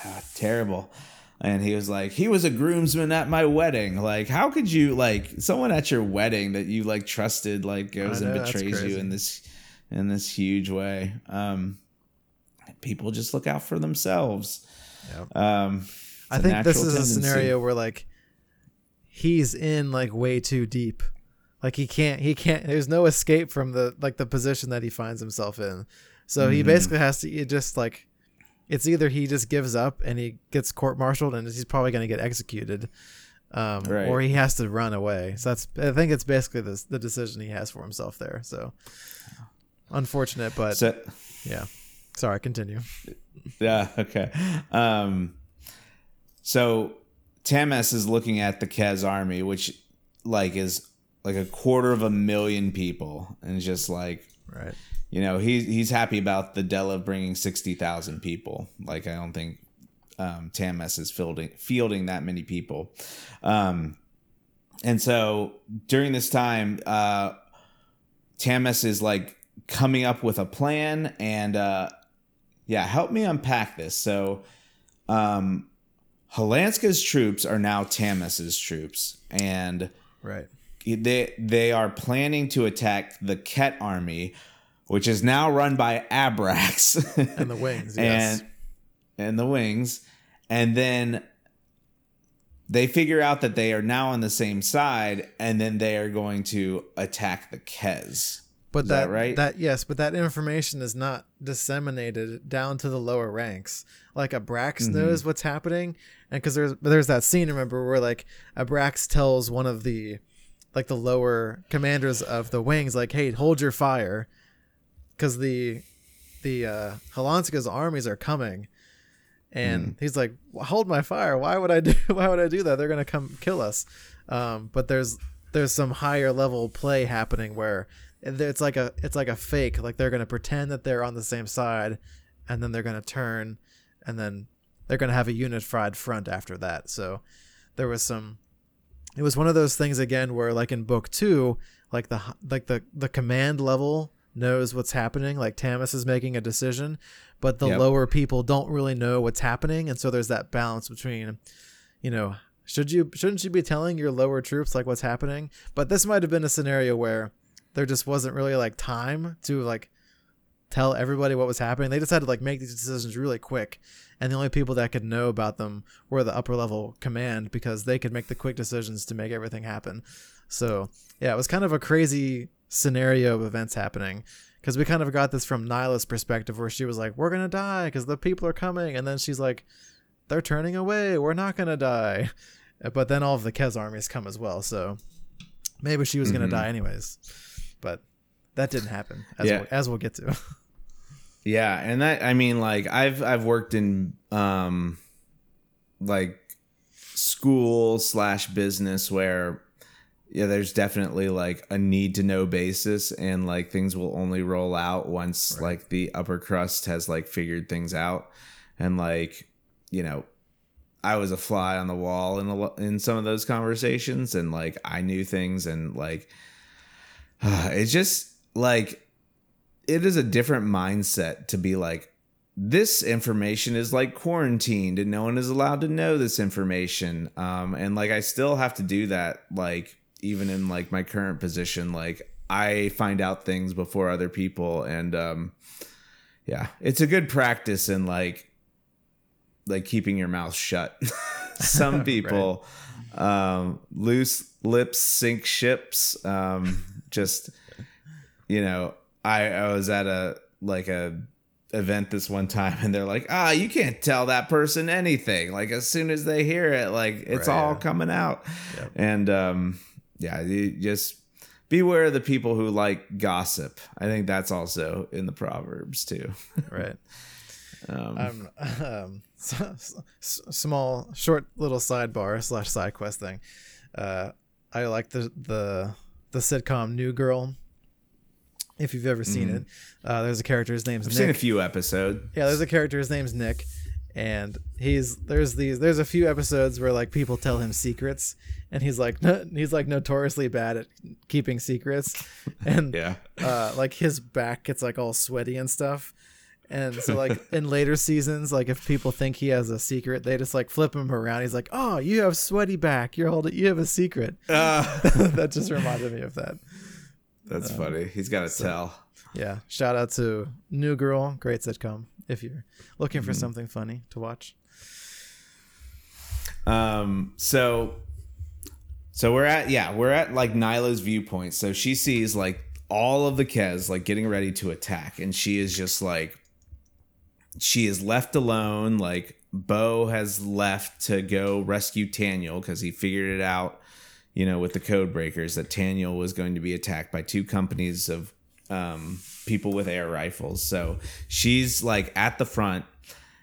[SPEAKER 2] ah, terrible. And he was like, he was a groomsman at my wedding. Like, how could you like someone at your wedding that you like trusted like goes know, and betrays you in this in this huge way. Um, people just look out for themselves. Yep. Um,
[SPEAKER 1] I think this is tendency. a scenario where like he's in like way too deep. Like he can't he can't there's no escape from the like the position that he finds himself in. So mm-hmm. he basically has to just like it's either he just gives up and he gets court martialed and he's probably going to get executed um, right. or he has to run away. So that's I think it's basically the the decision he has for himself there. So Unfortunate, but so, yeah. Sorry, continue.
[SPEAKER 2] Yeah, okay. Um so Tamas is looking at the Kez army, which like is like a quarter of a million people, and just like
[SPEAKER 1] right.
[SPEAKER 2] You know, he's he's happy about the Dela bringing sixty thousand people. Like I don't think um, Tamas is fielding fielding that many people. Um, and so during this time, uh, Tamas is like coming up with a plan and uh yeah, help me unpack this. So um Hilanska's troops are now Tamas's troops and
[SPEAKER 1] right.
[SPEAKER 2] They they are planning to attack the Ket army which is now run by Abrax
[SPEAKER 1] and the wings, yes.
[SPEAKER 2] and and the wings, and then they figure out that they are now on the same side, and then they are going to attack the Kez.
[SPEAKER 1] But
[SPEAKER 2] Is
[SPEAKER 1] that,
[SPEAKER 2] that right?
[SPEAKER 1] That yes, but that information is not disseminated down to the lower ranks. Like Abrax
[SPEAKER 2] Mm-hmm.
[SPEAKER 1] knows what's happening, and because there's there's that scene remember where like Abrax tells one of the like the lower commanders of the wings like, "Hey, hold your fire," because the the uh, Hilanska's armies are coming, and
[SPEAKER 2] Mm-hmm.
[SPEAKER 1] he's like, "Hold my fire! Why would I do? Why would I do that? They're gonna come kill us." Um, but there's there's some higher level play happening where it's like a it's like a fake. Like they're gonna pretend that they're on the same side, and then they're gonna turn, and then they're gonna have a unified front after that. So there was some. It was one of those things again where like in book two, like the like the the command level knows what's happening. Like Tamas is making a decision, but the
[SPEAKER 2] Yep.
[SPEAKER 1] lower people don't really know what's happening, and so there's that balance between, you know, should you shouldn't you be telling your lower troops like what's happening? But this might have been a scenario where there just wasn't really like time to like tell everybody what was happening. They just had to like make these decisions really quick, and the only people that could know about them were the upper level command because they could make the quick decisions to make everything happen. So yeah, it was kind of a crazy scenario of events happening because we kind of got this from Nila's perspective where she was like, "We're gonna die because the people are coming," and then she's like, "They're turning away. We're not gonna die." But then all of the Kez armies come as well, so maybe she was gonna
[SPEAKER 2] Mhm.
[SPEAKER 1] die anyways. That didn't happen, as,
[SPEAKER 2] Yeah.
[SPEAKER 1] we'll, as we'll get to.
[SPEAKER 2] Yeah, and that I mean like I've I've worked in um like school slash business where yeah there's definitely like a need to know basis and like things will only roll out once
[SPEAKER 1] Right.
[SPEAKER 2] like the upper crust has like figured things out and like you know I was a fly on the wall in the in some of those conversations and like I knew things and like it's just like it is a different mindset to be like this information is like quarantined and no one is allowed to know this information. Um and like i still have to do that like even in like my current position. Like i find out things before other people and um yeah it's a good practice in like like keeping your mouth shut. Some people um loose lips sink ships um just you know i i was at a like a event this one time and they're like ah you can't tell that person anything like as soon as they hear it like it's
[SPEAKER 1] Right,
[SPEAKER 2] all
[SPEAKER 1] yeah.
[SPEAKER 2] coming out
[SPEAKER 1] Yep.
[SPEAKER 2] and um yeah you just beware of the people who like gossip i think that's also in the proverbs too
[SPEAKER 1] right.
[SPEAKER 2] um,
[SPEAKER 1] um, um small short little sidebar slash side quest thing uh i like the the the sitcom new girl if you've ever seen it. Uh there's a character his name's
[SPEAKER 2] i've
[SPEAKER 1] nick
[SPEAKER 2] seen a few episodes.
[SPEAKER 1] Yeah there's a character his name's nick and he's there's these there's a few episodes where like people tell him secrets and he's like he's like notoriously bad at keeping secrets and
[SPEAKER 2] yeah.
[SPEAKER 1] uh like his back gets like all sweaty and stuff and so like in later seasons like if people think he has a secret they just like flip him around. He's like oh you have sweaty back. You're holding you have a secret.
[SPEAKER 2] Ah,
[SPEAKER 1] that just reminded me of that
[SPEAKER 2] that's funny he's got to tell
[SPEAKER 1] yeah shout out to new girl great sitcom if you're looking
[SPEAKER 2] Mm-hmm.
[SPEAKER 1] for something funny to watch
[SPEAKER 2] Um, so so we're at yeah, we're at like Nila's viewpoint. So she sees like all of the Kez like getting ready to attack, and she is just like she is left alone. Like Bo has left to go rescue Taniel because he figured it out, you know, with the code breakers that Taniel was going to be attacked by two companies of um people with air rifles. So she's like at the front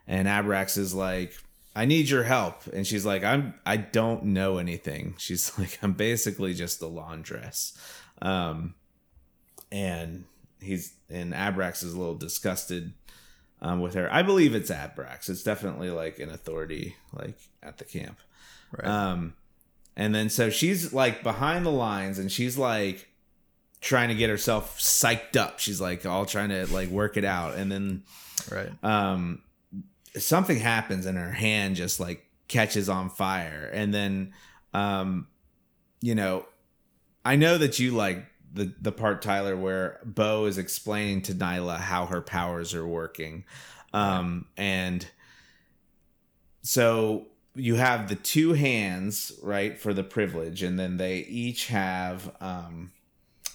[SPEAKER 2] and Abrax is like, I need your help. And she's like, I'm I don't know anything. She's like, I'm basically just a laundress. Um and he's and Abrax is a little disgusted um with her. I believe it's Abrax. It's definitely like an authority like at the camp.
[SPEAKER 1] right
[SPEAKER 2] Um, and then so she's like behind the lines and she's like trying to get herself psyched up. She's like all trying to like work it out. And then
[SPEAKER 1] right
[SPEAKER 2] um, something happens and her hand just like catches on fire. And then, um, you know, I know that you like the the part Tyler where Bo is explaining to Nila how her powers are working, um, and so you have the two hands right for the privilege, and then they each have um,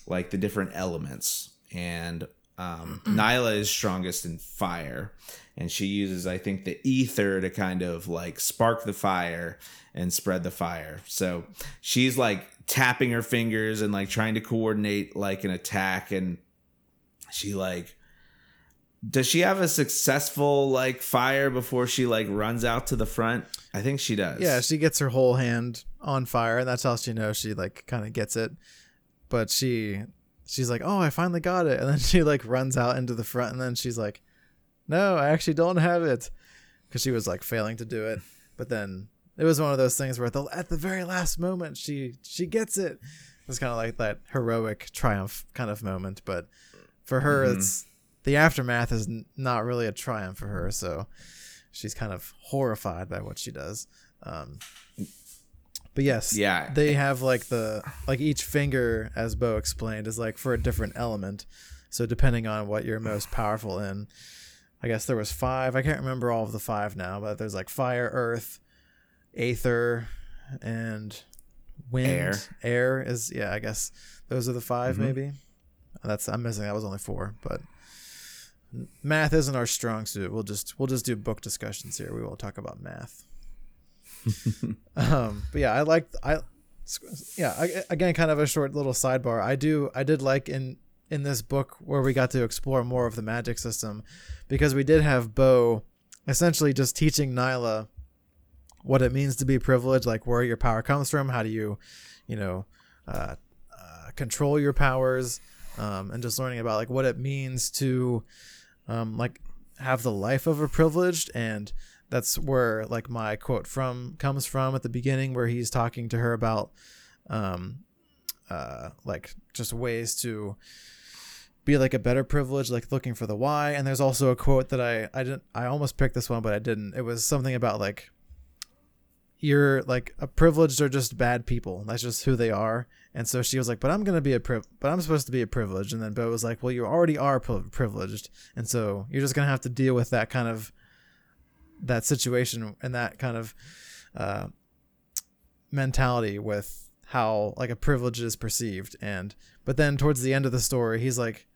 [SPEAKER 2] like the different elements, and um, Nila is strongest in fire, and she uses I think the ether to kind of like spark the fire and spread the fire. So she's like tapping her fingers and like trying to coordinate like an attack and she like does she have a successful like fire before she like runs out to the front? I think she does.
[SPEAKER 1] Yeah, she gets her whole hand on fire, and that's how she knows she like kind of gets it. But she she's like, "Oh, I finally got it," and then she like runs out into the front, and then she's like, "No, I actually don't have it," because she was like failing to do it. But then it was one of those things where at the, at the very last moment she she gets it. It's kind of like that heroic triumph kind of moment, but for her mm-hmm. it's the aftermath is n- not really a triumph for her, so she's kind of horrified by what she does. Um, but yes,
[SPEAKER 2] yeah,
[SPEAKER 1] they have like the like each finger, as Bo explained, is like for a different element. So depending on what you're most powerful in, I guess there was five. I can't remember all of the five now, but there's like fire, earth, Aether and wind. Air. Air is yeah, I guess those are the 5 mm-hmm. maybe. That's I'm missing. That was only four, but math isn't our strong suit. We'll just we'll just do book discussions here. We won't talk about math. um, but yeah, I like I yeah I, again kind of a short little sidebar. I do I did like in in this book where we got to explore more of the magic system because we did have Bo essentially just teaching Nila what it means to be privileged, like where your power comes from, how do you, you know, uh, uh, control your powers, um, and just learning about like what it means to, um, like have the life of a privileged, and that's where like my quote from comes from at the beginning, where he's talking to her about, um, uh, like just ways to be like a better privilege like looking for the why. And there's also a quote that i i didn't i almost picked this one but i didn't. It was something about like you're like a privileged or just bad people. That's just who they are. And so she was like, "But I'm gonna be a priv, but I'm supposed to be a privilege." And then Bo was like, "Well, you already are privileged, and so you're just gonna have to deal with that kind of that situation and that kind of uh, mentality with how like a privilege is perceived." And but then towards the end of the story, he's like,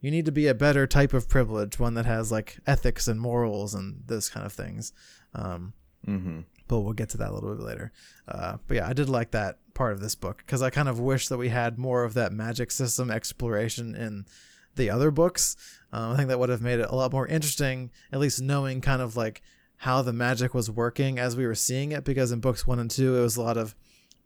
[SPEAKER 1] "You need to be a better type of privilege, one that has like ethics and morals and those kind of things." Um, mm-hmm but we'll get to that a little bit later. Uh, but yeah, I did like that part of this book because I kind of wish that we had more of that magic system exploration in the other books. Um, I think that would have made it a lot more interesting, at least knowing kind of like how the magic was working as we were seeing it. Because in books one and two, it was a lot of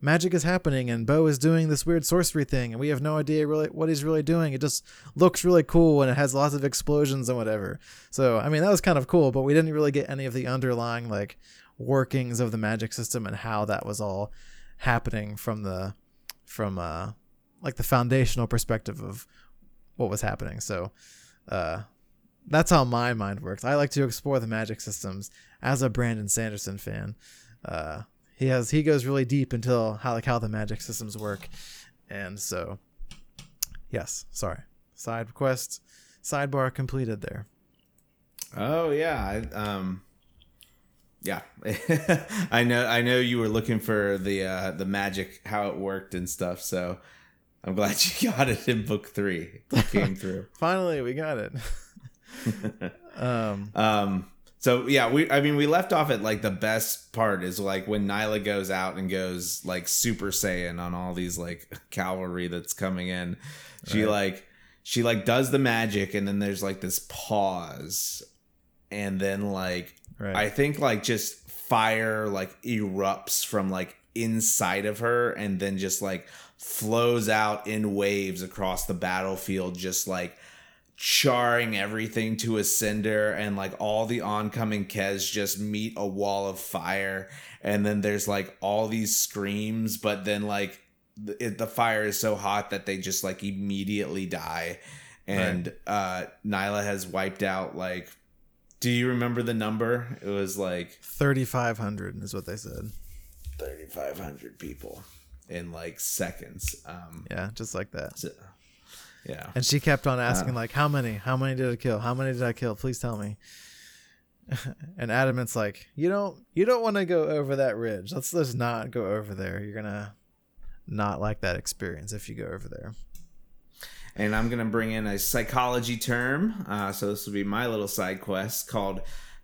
[SPEAKER 1] magic is happening and Bo is doing this weird sorcery thing, and we have no idea really what he's really doing. It just looks really cool and it has lots of explosions and whatever. So I mean that was kind of cool, but we didn't really get any of the underlying like workings of the magic system and how that was all happening from the from uh like the foundational perspective of what was happening. So uh that's how my mind works. I like to explore the magic systems as a Brandon Sanderson fan. Uh he has he goes really deep into how like how the magic systems work. And so yes, sorry. Side quest sidebar completed there.
[SPEAKER 2] Oh yeah, I, um yeah, I know. I know you were looking for the uh, the magic, how it worked and stuff. So I'm glad you got it in book three. It came through.
[SPEAKER 1] Finally, we got it.
[SPEAKER 2] um, um. So yeah, we. I mean, we left off at like the best part is like when Nila goes out and goes like Super Saiyan on all these like cavalry that's coming in. She right. like she like does the magic and then there's like this pause and then like Right. I think like just fire like erupts from like inside of her and then just like flows out in waves across the battlefield just like charring everything to a cinder and like all the oncoming Kez just meet a wall of fire and then there's like all these screams but then like the, the fire is so hot that they just like immediately die and right. uh Nila has wiped out like do you remember the number? It was like
[SPEAKER 1] 3,500 is what they said.
[SPEAKER 2] 3,500 people. in like seconds. Um,
[SPEAKER 1] yeah, just like that. So,
[SPEAKER 2] yeah.
[SPEAKER 1] And she kept on asking, uh, like, how many? How many did I kill? How many did I kill? Please tell me. and Adamat's like, you don't you don't want to go over that ridge. Let's just not go over there. You're gonna not like that experience if you go over there.
[SPEAKER 2] And I'm gonna bring in a psychology term. Uh, so this will be my little side quest called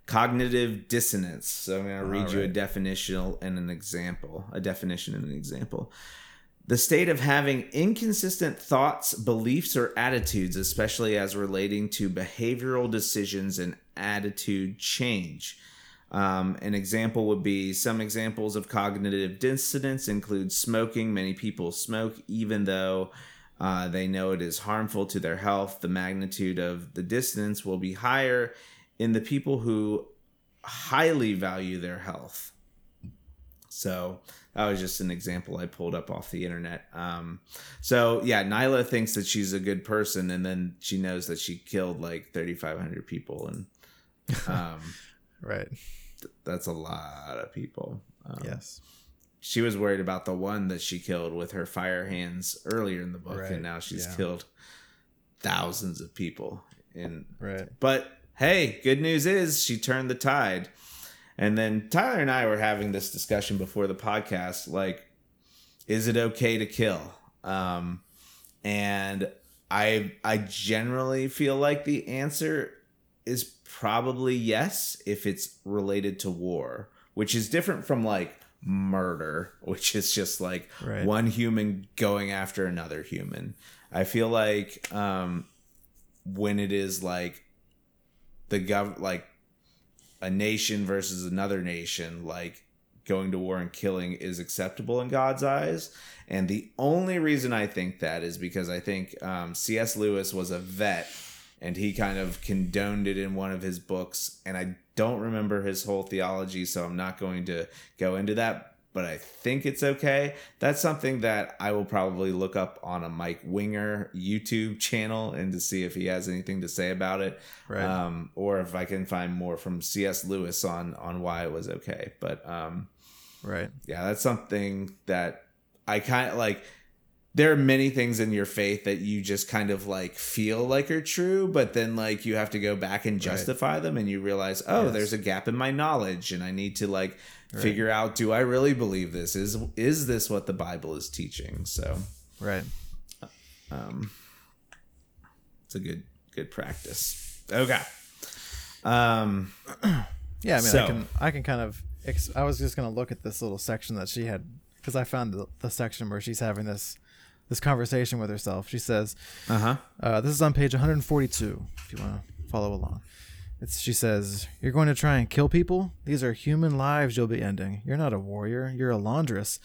[SPEAKER 2] cognitive dissonance. So I'm gonna read All you a definition and an example. A definition and an example. The state of having inconsistent thoughts, beliefs, or attitudes, especially as relating to behavioral decisions and attitude change. Um, an example would be some examples of cognitive dissonance include smoking. Many people smoke even though uh, they know it is harmful to their health. The magnitude of the dissonance will be higher in the people who highly value their health. So that was just an example I pulled up off the internet. Um, so yeah, Nila thinks that she's a good person, and then she knows that she killed like 3,500 people, and um,
[SPEAKER 1] right,
[SPEAKER 2] th- that's a lot of people. Um,
[SPEAKER 1] yes,
[SPEAKER 2] she was worried about the one that she killed with her fire hands earlier in the book, right. and now she's yeah. killed thousands of people. In
[SPEAKER 1] right,
[SPEAKER 2] but hey, good news is she turned the tide and then Tyler and I were having this discussion before the podcast like, is it okay to kill? Um, and I I generally feel like the answer is probably yes if it's related to war, which is different from like murder, which is just like right. one human going after another human. I feel like um, when it is like the gov like a nation versus another nation, like going to war and killing is acceptable in God's eyes. And the only reason I think that is because I think um, C.S. Lewis was a vet and he kind of condoned it in one of his books. And I don't remember his whole theology, so I'm not going to go into that but I think it's okay. That's something that I will probably look up on a Mike Winger YouTube channel and to see if he has anything to say about it, right. um, or if I can find more from C.S. Lewis on on why it was okay. But um,
[SPEAKER 1] right,
[SPEAKER 2] yeah, that's something that I kind of like there are many things in your faith that you just kind of like feel like are true, but then like you have to go back and justify right. them and you realize, oh, yes. there's a gap in my knowledge and I need to like right. figure out do I really believe this? Is is this what the Bible is teaching? So
[SPEAKER 1] Right.
[SPEAKER 2] Um it's a good good practice. Okay. Um
[SPEAKER 1] yeah, I mean so, I can I can kind of I was just going to look at this little section that she had cuz I found the, the section where she's having this this conversation with herself. She says,
[SPEAKER 2] uh-huh.
[SPEAKER 1] Uh, this is on page 142, if you want to follow along. It's, she says, You're going to try and kill people? These are human lives you'll be ending. You're not a warrior, you're a laundress.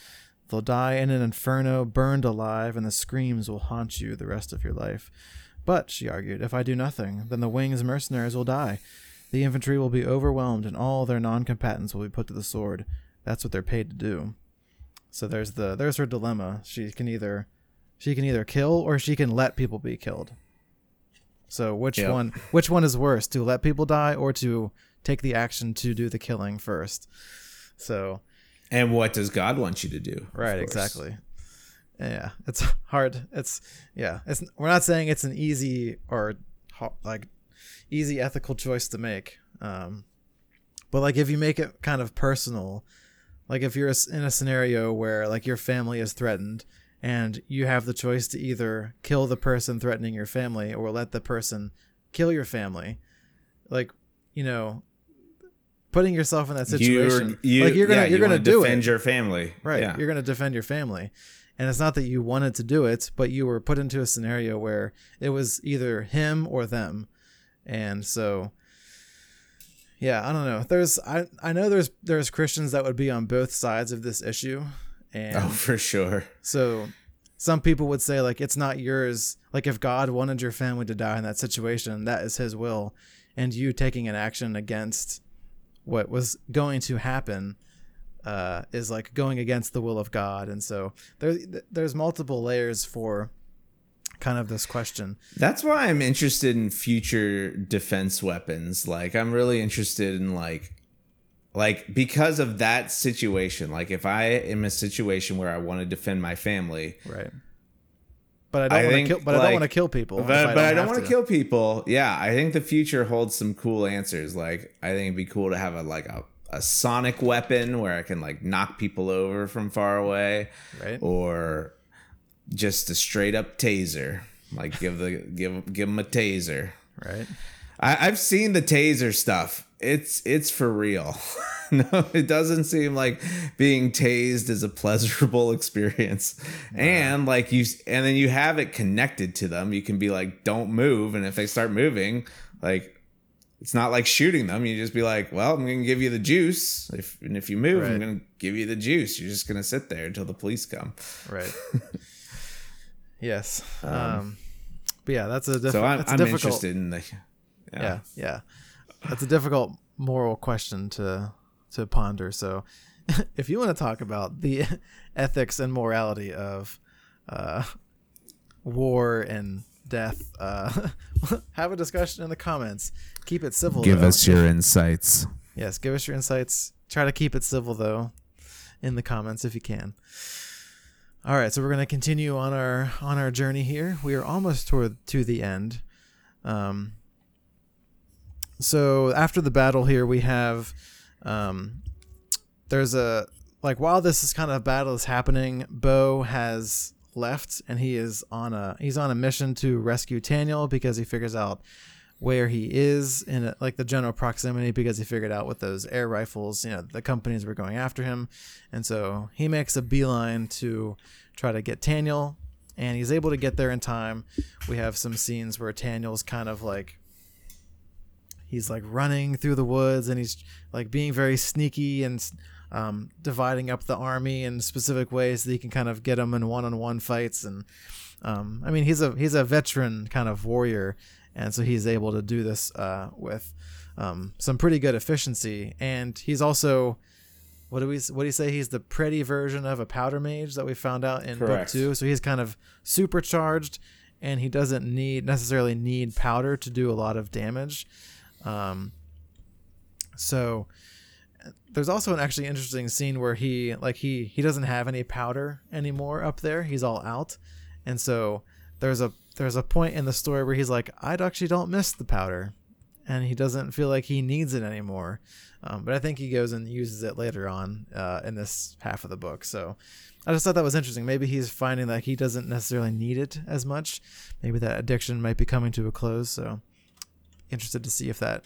[SPEAKER 1] They'll die in an inferno, burned alive, and the screams will haunt you the rest of your life. But, she argued, if I do nothing, then the wings mercenaries will die. The infantry will be overwhelmed, and all their non combatants will be put to the sword. That's what they're paid to do. So there's the there's her dilemma. She can either she can either kill or she can let people be killed. So which yep. one which one is worse to let people die or to take the action to do the killing first? So
[SPEAKER 2] and what does God want you to do?
[SPEAKER 1] Right, exactly. Yeah, it's hard. It's yeah, it's we're not saying it's an easy or like easy ethical choice to make. Um but like if you make it kind of personal, like if you're in a scenario where like your family is threatened and you have the choice to either kill the person threatening your family or let the person kill your family. Like you know putting yourself in that situation
[SPEAKER 2] you're, you,
[SPEAKER 1] like you're gonna
[SPEAKER 2] yeah,
[SPEAKER 1] you're you
[SPEAKER 2] gonna
[SPEAKER 1] do
[SPEAKER 2] defend
[SPEAKER 1] it.
[SPEAKER 2] your family.
[SPEAKER 1] Right yeah. you're gonna defend your family. And it's not that you wanted to do it but you were put into a scenario where it was either him or them. And so yeah i don't know. There's i i know there's there's christians that would be on both sides of this issue and
[SPEAKER 2] oh, for sure.
[SPEAKER 1] So some people would say like it's not yours. Like if God wanted your family to die in that situation, that is his will. And you taking an action against what was going to happen uh, is like going against the will of God. And so there, there's multiple layers for kind of this question.
[SPEAKER 2] That's why I'm interested in future defense weapons. Like I'm really interested in like like because of that situation like if i am a situation where i want to defend my family
[SPEAKER 1] right but I don't want to kill. But like, I don't want to kill people.
[SPEAKER 2] But, I don't, but I don't want to kill people. Yeah, I think the future holds some cool answers. Like I think it'd be cool to have a like a, a sonic weapon where I can like knock people over from far away,
[SPEAKER 1] right?
[SPEAKER 2] Or just a straight up taser. Like give the give give them a taser.
[SPEAKER 1] Right.
[SPEAKER 2] I, I've seen the taser stuff. It's it's for real. no, it doesn't seem like being tased is a pleasurable experience. And like you and then you have it connected to them. You can be like, don't move. And if they start moving, like it's not like shooting them. You just be like, well, I'm gonna give you the juice. If and if you move, right. I'm gonna give you the juice. You're just gonna sit there until the police come.
[SPEAKER 1] Right. yes. Um, um, but yeah, that's a diff- so I'm, I'm difficult, interested in the yeah. yeah, yeah. That's a difficult moral question to to ponder. So, if you want to talk about the ethics and morality of uh, war and death, uh, have a discussion in the comments. Keep it civil.
[SPEAKER 2] Give though. us your insights.
[SPEAKER 1] Yes, give us your insights. Try to keep it civil though, in the comments if you can. All right, so we're gonna continue on our on our journey here. We are almost toward to the end. Um, so after the battle here, we have um, there's a like while this is kind of battle is happening, Bo has left and he is on a he's on a mission to rescue Taniel because he figures out where he is in like the general proximity because he figured out with those air rifles, you know, the companies were going after him, and so he makes a beeline to try to get Taniel, and he's able to get there in time. We have some scenes where Taniel's kind of like he's like running through the woods and he's like being very sneaky and um, dividing up the army in specific ways that he can kind of get them in one-on-one fights and um, I mean he's a he's a veteran kind of warrior and so he's able to do this uh, with um, some pretty good efficiency. And he's also what do we what do you say? He's the pretty version of a powder mage that we found out in Correct. book two. So he's kind of supercharged and he doesn't need necessarily need powder to do a lot of damage um, so there's also an actually interesting scene where he like he he doesn't have any powder anymore up there. He's all out, and so there's a there's a point in the story where he's like, I actually don't miss the powder, and he doesn't feel like he needs it anymore. Um, but I think he goes and uses it later on uh, in this half of the book. So I just thought that was interesting. Maybe he's finding that he doesn't necessarily need it as much. Maybe that addiction might be coming to a close. So interested to see if that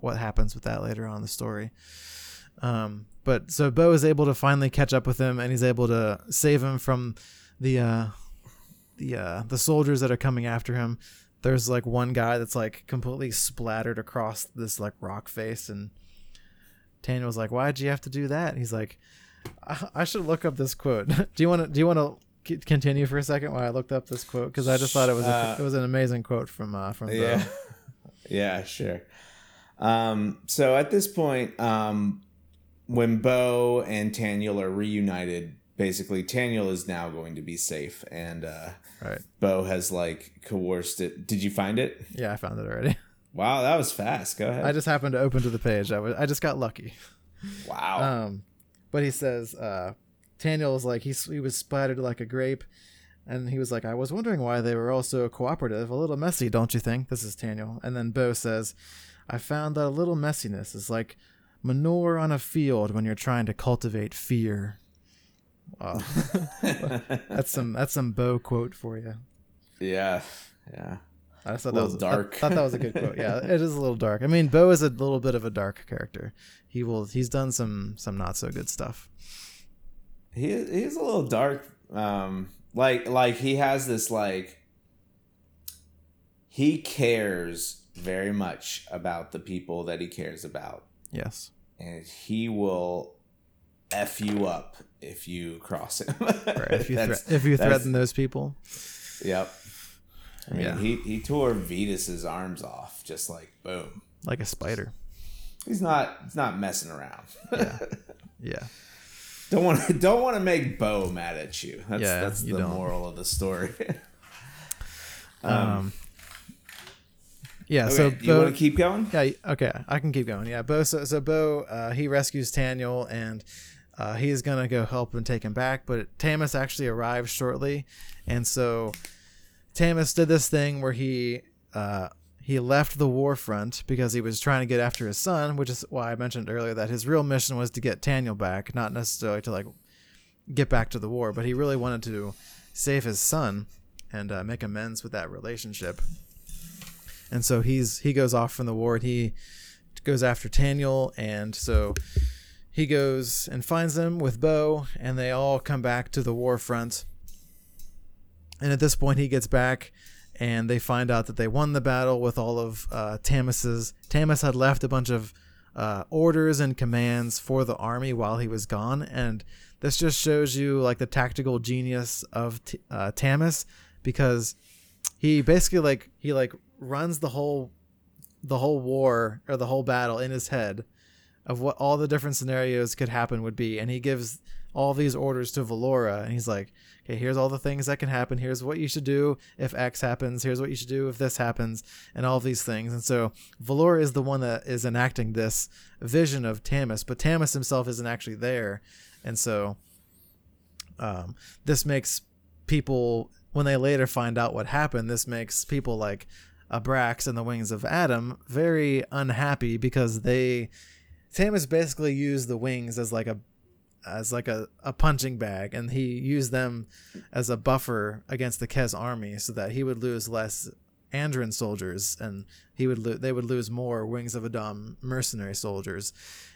[SPEAKER 1] what happens with that later on in the story. Um, but so Bo is able to finally catch up with him, and he's able to save him from the uh, the uh, the soldiers that are coming after him. There's like one guy that's like completely splattered across this like rock face, and Taniel was like, "Why'd you have to do that?" And he's like, I, I should look up this quote. do you want to? Do you want to continue for a second while I looked up this quote because I just thought it was a, uh, it was an amazing quote from uh, from
[SPEAKER 2] yeah. Yeah, sure. Um, so at this point, um, when Bo and Taniel are reunited, basically Taniel is now going to be safe, and uh,
[SPEAKER 1] right.
[SPEAKER 2] Bo has like coerced it. Did you find it?
[SPEAKER 1] Yeah, I found it already.
[SPEAKER 2] Wow, that was fast. Go ahead.
[SPEAKER 1] I just happened to open to the page. I was I just got lucky.
[SPEAKER 2] Wow.
[SPEAKER 1] Um, but he says uh, Taniel is like he he was splattered like a grape. And he was like, I was wondering why they were all so cooperative. A little messy, don't you think? This is Taniel. And then Bo says, I found that a little messiness is like manure on a field when you're trying to cultivate fear. Wow. that's some that's some Bo quote for you.
[SPEAKER 2] Yeah, yeah.
[SPEAKER 1] I thought that was dark. I thought that was a good quote. Yeah, it is a little dark. I mean, Bo is a little bit of a dark character. He will. He's done some some not so good stuff.
[SPEAKER 2] He he's a little dark. Um, like like he has this like he cares very much about the people that he cares about.
[SPEAKER 1] Yes.
[SPEAKER 2] And he will f you up if you cross him.
[SPEAKER 1] right. If you thre- if you threaten those people.
[SPEAKER 2] Yep. I mean, yeah. he he tore Vetas's arms off just like boom,
[SPEAKER 1] like a spider.
[SPEAKER 2] He's not he's not messing around.
[SPEAKER 1] yeah. Yeah.
[SPEAKER 2] Don't want to don't want to make Bo mad at you. That's yeah, that's the don't. moral of the story.
[SPEAKER 1] um, um, Yeah.
[SPEAKER 2] Okay,
[SPEAKER 1] so
[SPEAKER 2] do you
[SPEAKER 1] Bo-
[SPEAKER 2] want to keep going?
[SPEAKER 1] Yeah, okay, I can keep going. Yeah, Bo. So, so Bo, uh, he rescues Taniel, and uh, he's gonna go help and take him back. But Tamas actually arrives shortly, and so Tamas did this thing where he uh, he left the war front because he was trying to get after his son, which is why I mentioned earlier that his real mission was to get Taniel back, not necessarily to like get back to the war, but he really wanted to save his son and uh, make amends with that relationship. And so he's he goes off from the war. And he goes after Taniel, and so he goes and finds them with Bo, and they all come back to the war front. And at this point, he gets back, and they find out that they won the battle with all of uh, Tamas's. Tamas had left a bunch of uh, orders and commands for the army while he was gone, and this just shows you like the tactical genius of T- uh, because he basically like he like runs the whole the whole war or the whole battle in his head of what all the different scenarios could happen would be and he gives all these orders to Valora and he's like okay here's all the things that can happen. Here's what you should do if x happens. Here's what you should do if this happens and all these things. And so Valora is the one that is enacting this vision of Tamas but Tamas himself isn't actually there. And so um, this makes people when they later find out what happened this makes people like Abrax and the Wings of Adom very unhappy because they Tamas basically used the wings as like a as like a, a punching bag and he used them as a buffer against the Kez army so that he would lose less Adran soldiers and he would lo- they would lose more Wings of Adom mercenary soldiers.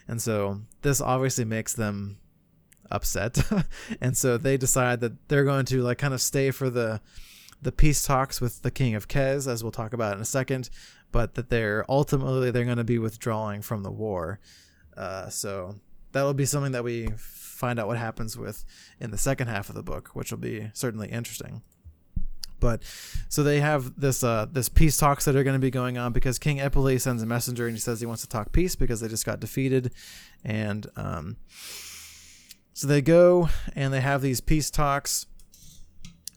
[SPEAKER 1] And so this obviously makes them upset. and so they decide that they're going to like kind of stay for the the peace talks with the king of Kez, as we'll talk about in a second, but that they're ultimately they're going to be withdrawing from the war. Uh, so that'll be something that we find out what happens with in the second half of the book, which will be certainly interesting. But so they have this uh, this peace talks that are going to be going on because King Ipille sends a messenger and he says he wants to talk peace because they just got defeated, and um, so they go and they have these peace talks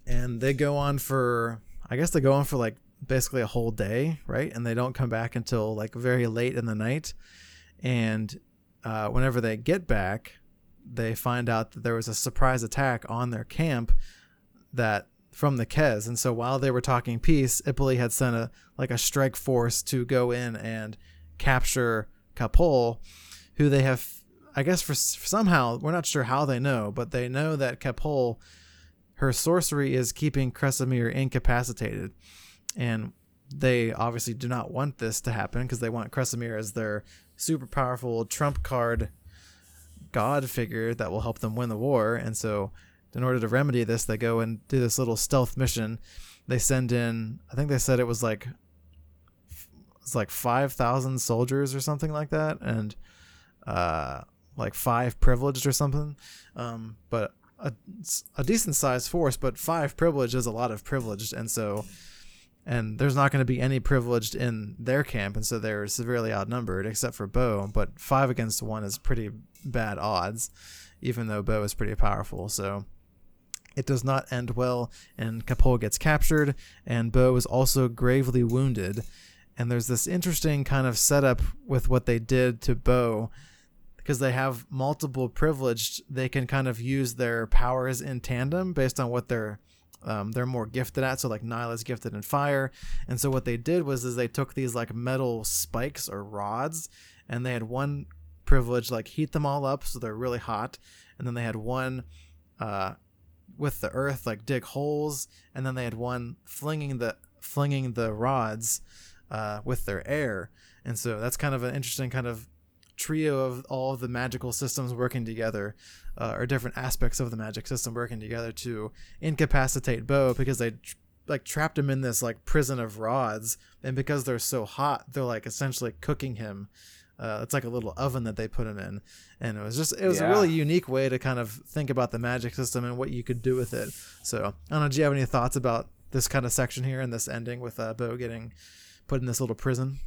[SPEAKER 1] and they go on for I guess they go on for like basically a whole day, right? And they don't come back until like very late in the night. And uh, whenever they get back, they find out that there was a surprise attack on their camp that from the Kez. And so while they were talking peace, Ipille had sent a like a strike force to go in and capture Ka-poel, who they have I guess for, for somehow we're not sure how they know, but they know that Ka-poel her sorcery is keeping Kresimir incapacitated. And they obviously do not want this to happen because they want Kresimir as their super powerful trump card god figure that will help them win the war. And so, in order to remedy this, they go and do this little stealth mission. They send in, I think they said it was like it's like 5,000 soldiers or something like that and uh like five privileged or something. Um but a, a decent sized force, but five privileged is a lot of privileged, and so and there's not going to be any privileged in their camp, and so they're severely outnumbered, except for Bo. But five against one is pretty bad odds, even though Bo is pretty powerful. So it does not end well, and Kapol gets captured, and Bo is also gravely wounded. And there's this interesting kind of setup with what they did to Bo because they have multiple privileged, they can kind of use their powers in tandem based on what they're um, they're more gifted at. So like Nila's gifted in fire, and so what they did was is they took these like metal spikes or rods, and they had one privilege like heat them all up so they're really hot, and then they had one uh, with the earth like dig holes, and then they had one flinging the flinging the rods uh, with their air, and so that's kind of an interesting kind of trio of all of the magical systems working together, uh, or different aspects of the magic system working together to incapacitate Bo because they tr- like trapped him in this like prison of rods, and because they're so hot, they're like essentially cooking him. Uh, it's like a little oven that they put him in, and it was just it was
[SPEAKER 2] Yeah.
[SPEAKER 1] a really unique way to kind of think about the magic system and what you could do with it. So I don't know. Do you have any thoughts about this kind of section here and this ending with uh, Bo getting put in this little prison?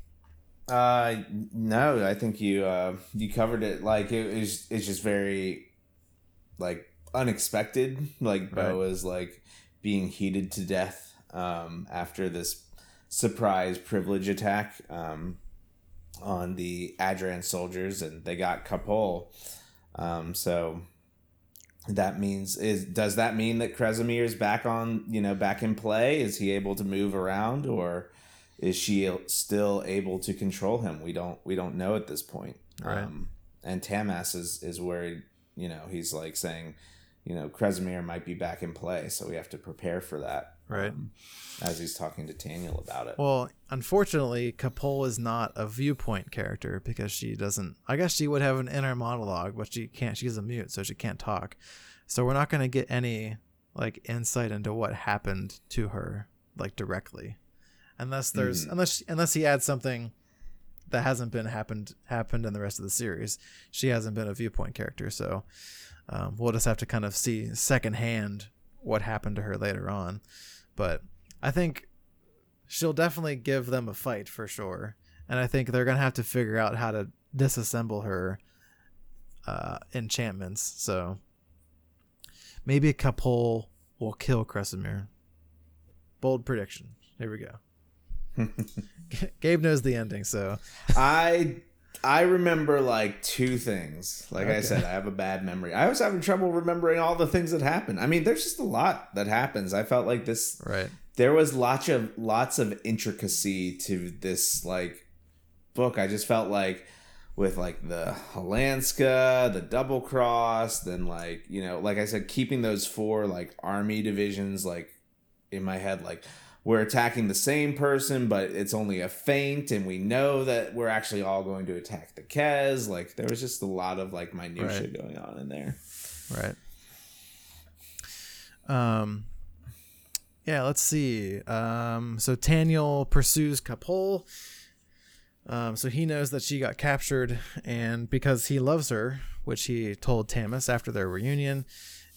[SPEAKER 2] Uh, no, I think you uh you covered it. Like it is, it's just very like unexpected. Like Bo
[SPEAKER 1] Right.
[SPEAKER 2] is like being heated to death um after this surprise privilege attack um, on the Adran soldiers, and they got Ka-poel. Um, so that means is does that mean that Kresimir is back on you know back in play? Is he able to move around, or is she still able to control him? We don't we don't know at this point. Right. Um, and Tamas is is where you know he's like saying, you know, Kresimir might be back in play, so we have to prepare for that.
[SPEAKER 1] Right. Um,
[SPEAKER 2] as he's talking to Taniel about it.
[SPEAKER 1] Well, unfortunately, Ka-poel is not a viewpoint character because she doesn't. I guess she would have an inner monologue, but she can't. She's a mute, so she can't talk. So we're not going to get any like insight into what happened to her like directly, unless there's mm. unless unless he adds something that hasn't been happened happened in the rest of the series. She hasn't been a viewpoint character, so um, we'll just have to kind of see secondhand what happened to her later on. But I think she'll definitely give them a fight for sure, and I think they're gonna have to figure out how to disassemble her uh, enchantments. So Maybe a Ka-poel will kill Kresimir. Bold prediction. Here we go. Gabe knows the ending, so
[SPEAKER 2] I I remember like two things. Like okay. I said, I have a bad memory. I was having trouble remembering all the things that happened. I mean, there's just a lot that happens. I felt like this
[SPEAKER 1] right.
[SPEAKER 2] There was lots of lots of intricacy to this like book. I just felt like with like the Hilanska, the double cross, then like, you know, like I said, keeping those four like army divisions like in my head, like we're attacking the same person, but it's only a feint, and we know that we're actually all going to attack the Kez. Like there was just a lot of like minutia right. going on in there.
[SPEAKER 1] Right. Um yeah, let's see. Um so Taniel pursues Ka-poel um, so he knows that she got captured, and because he loves her, which he told Tamas after their reunion,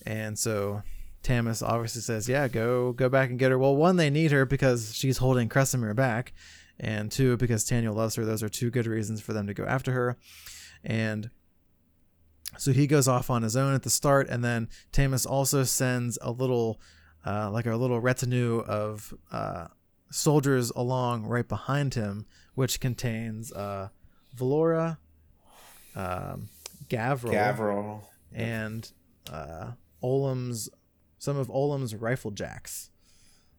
[SPEAKER 1] and so Tamas obviously says, "Yeah, go go back and get her." Well, one, they need her because she's holding Kresimir back, and two, because Taniel loves her. Those are two good reasons for them to go after her, and so he goes off on his own at the start, and then Tamas also sends a little, uh, like a little retinue of uh, soldiers along right behind him which contains uh, Velora, um, Gavril,
[SPEAKER 2] Gavril,
[SPEAKER 1] and uh, Olem's some of Olem's rifle jacks.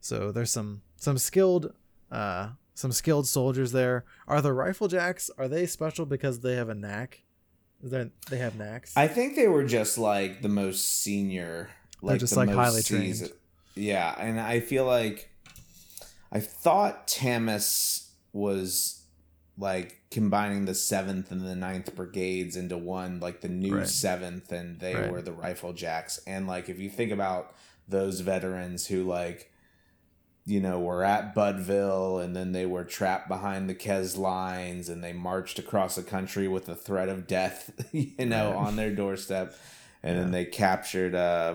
[SPEAKER 1] So there's some some skilled uh, some skilled soldiers there. Are the rifle jacks are they special because they have a knack? They they have knacks.
[SPEAKER 2] I think they were just like the most senior, like They're just the like highly seasoned. trained. Yeah, and I feel like I thought Tamas was like combining the seventh and the ninth brigades into one, like the new right. seventh, and they right. were the rifle jacks. And like if you think about those veterans who like you know, were at Budwiel and then they were trapped behind the Kez lines and they marched across the country with the threat of death, you know, on their doorstep. And yeah. then they captured uh,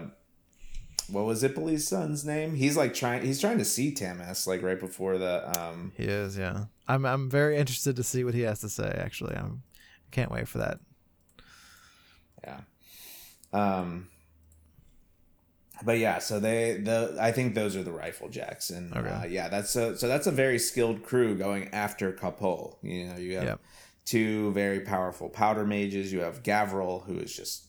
[SPEAKER 2] what was Ipille's son's name? He's like trying. He's trying to see Tamas like right before the. um
[SPEAKER 1] He is, yeah. I'm I'm very interested to see what he has to say. Actually, I'm can't wait for that.
[SPEAKER 2] Yeah. Um. But yeah, so they the I think those are the rifle jacks, and okay. uh, yeah, that's a so that's a very skilled crew going after Ka-poel. You know, you have yep. two very powerful powder mages. You have Gavril, who is just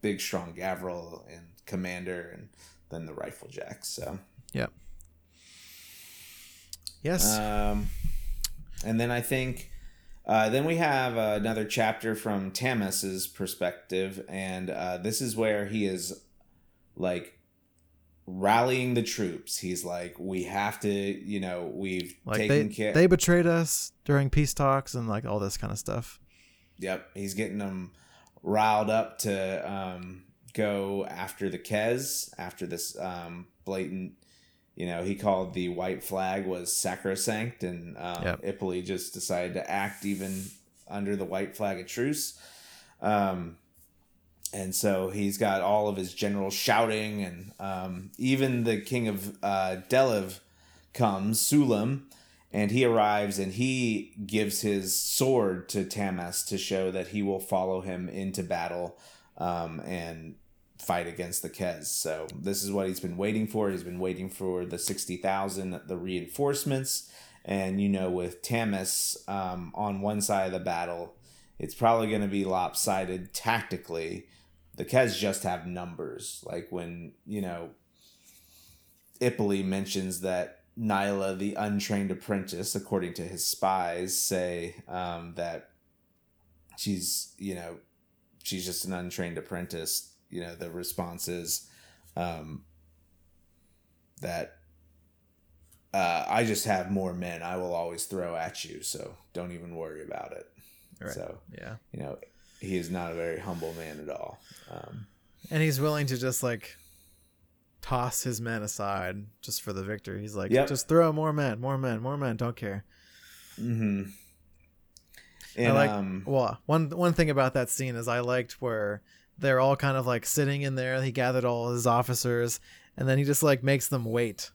[SPEAKER 2] big, strong Gavril, and commander and then the rifle jacks. So
[SPEAKER 1] yep. Yes.
[SPEAKER 2] Um, and then I think uh, then we have uh, another chapter from Tamas's perspective, and uh, this is where he is like rallying the troops. He's like, we have to, you know, we've
[SPEAKER 1] like taken they, care. They betrayed us during peace talks and like all this kind of stuff.
[SPEAKER 2] Yep, he's getting them riled up to um, go after the Kez after this um, blatant. You know, he called the white flag was sacrosanct, and um, yep. Ipille just decided to act even under the white flag of truce. Um, and so he's got all of his generals shouting, and um, even the king of uh, Deliv comes, Sulem, and he arrives and he gives his sword to Tamas to show that he will follow him into battle. Um, and fight against the Kez. So this is what he's been waiting for. He's been waiting for the sixty thousand, the reinforcements, and you know, with Tamas um, on one side of the battle, it's probably going to be lopsided tactically. The Kez just have numbers. Like when you know, Ipille mentions that Nila, the untrained apprentice, according to his spies, say um, that she's, you know, she's just an untrained apprentice. You know, the responses um, that uh, I just have more men. I will always throw at you, so don't even worry about it. Right. So, yeah, you know, he is not a very humble man at all. Um,
[SPEAKER 1] and he's willing to just like toss his men aside just for the victory. He's like, yep. just throw more men, more men, more men. Don't care.
[SPEAKER 2] Hmm.
[SPEAKER 1] And I like um, well, one one thing about that scene is I liked where they're all kind of like sitting in there. He gathered all his officers, and then he just like makes them wait,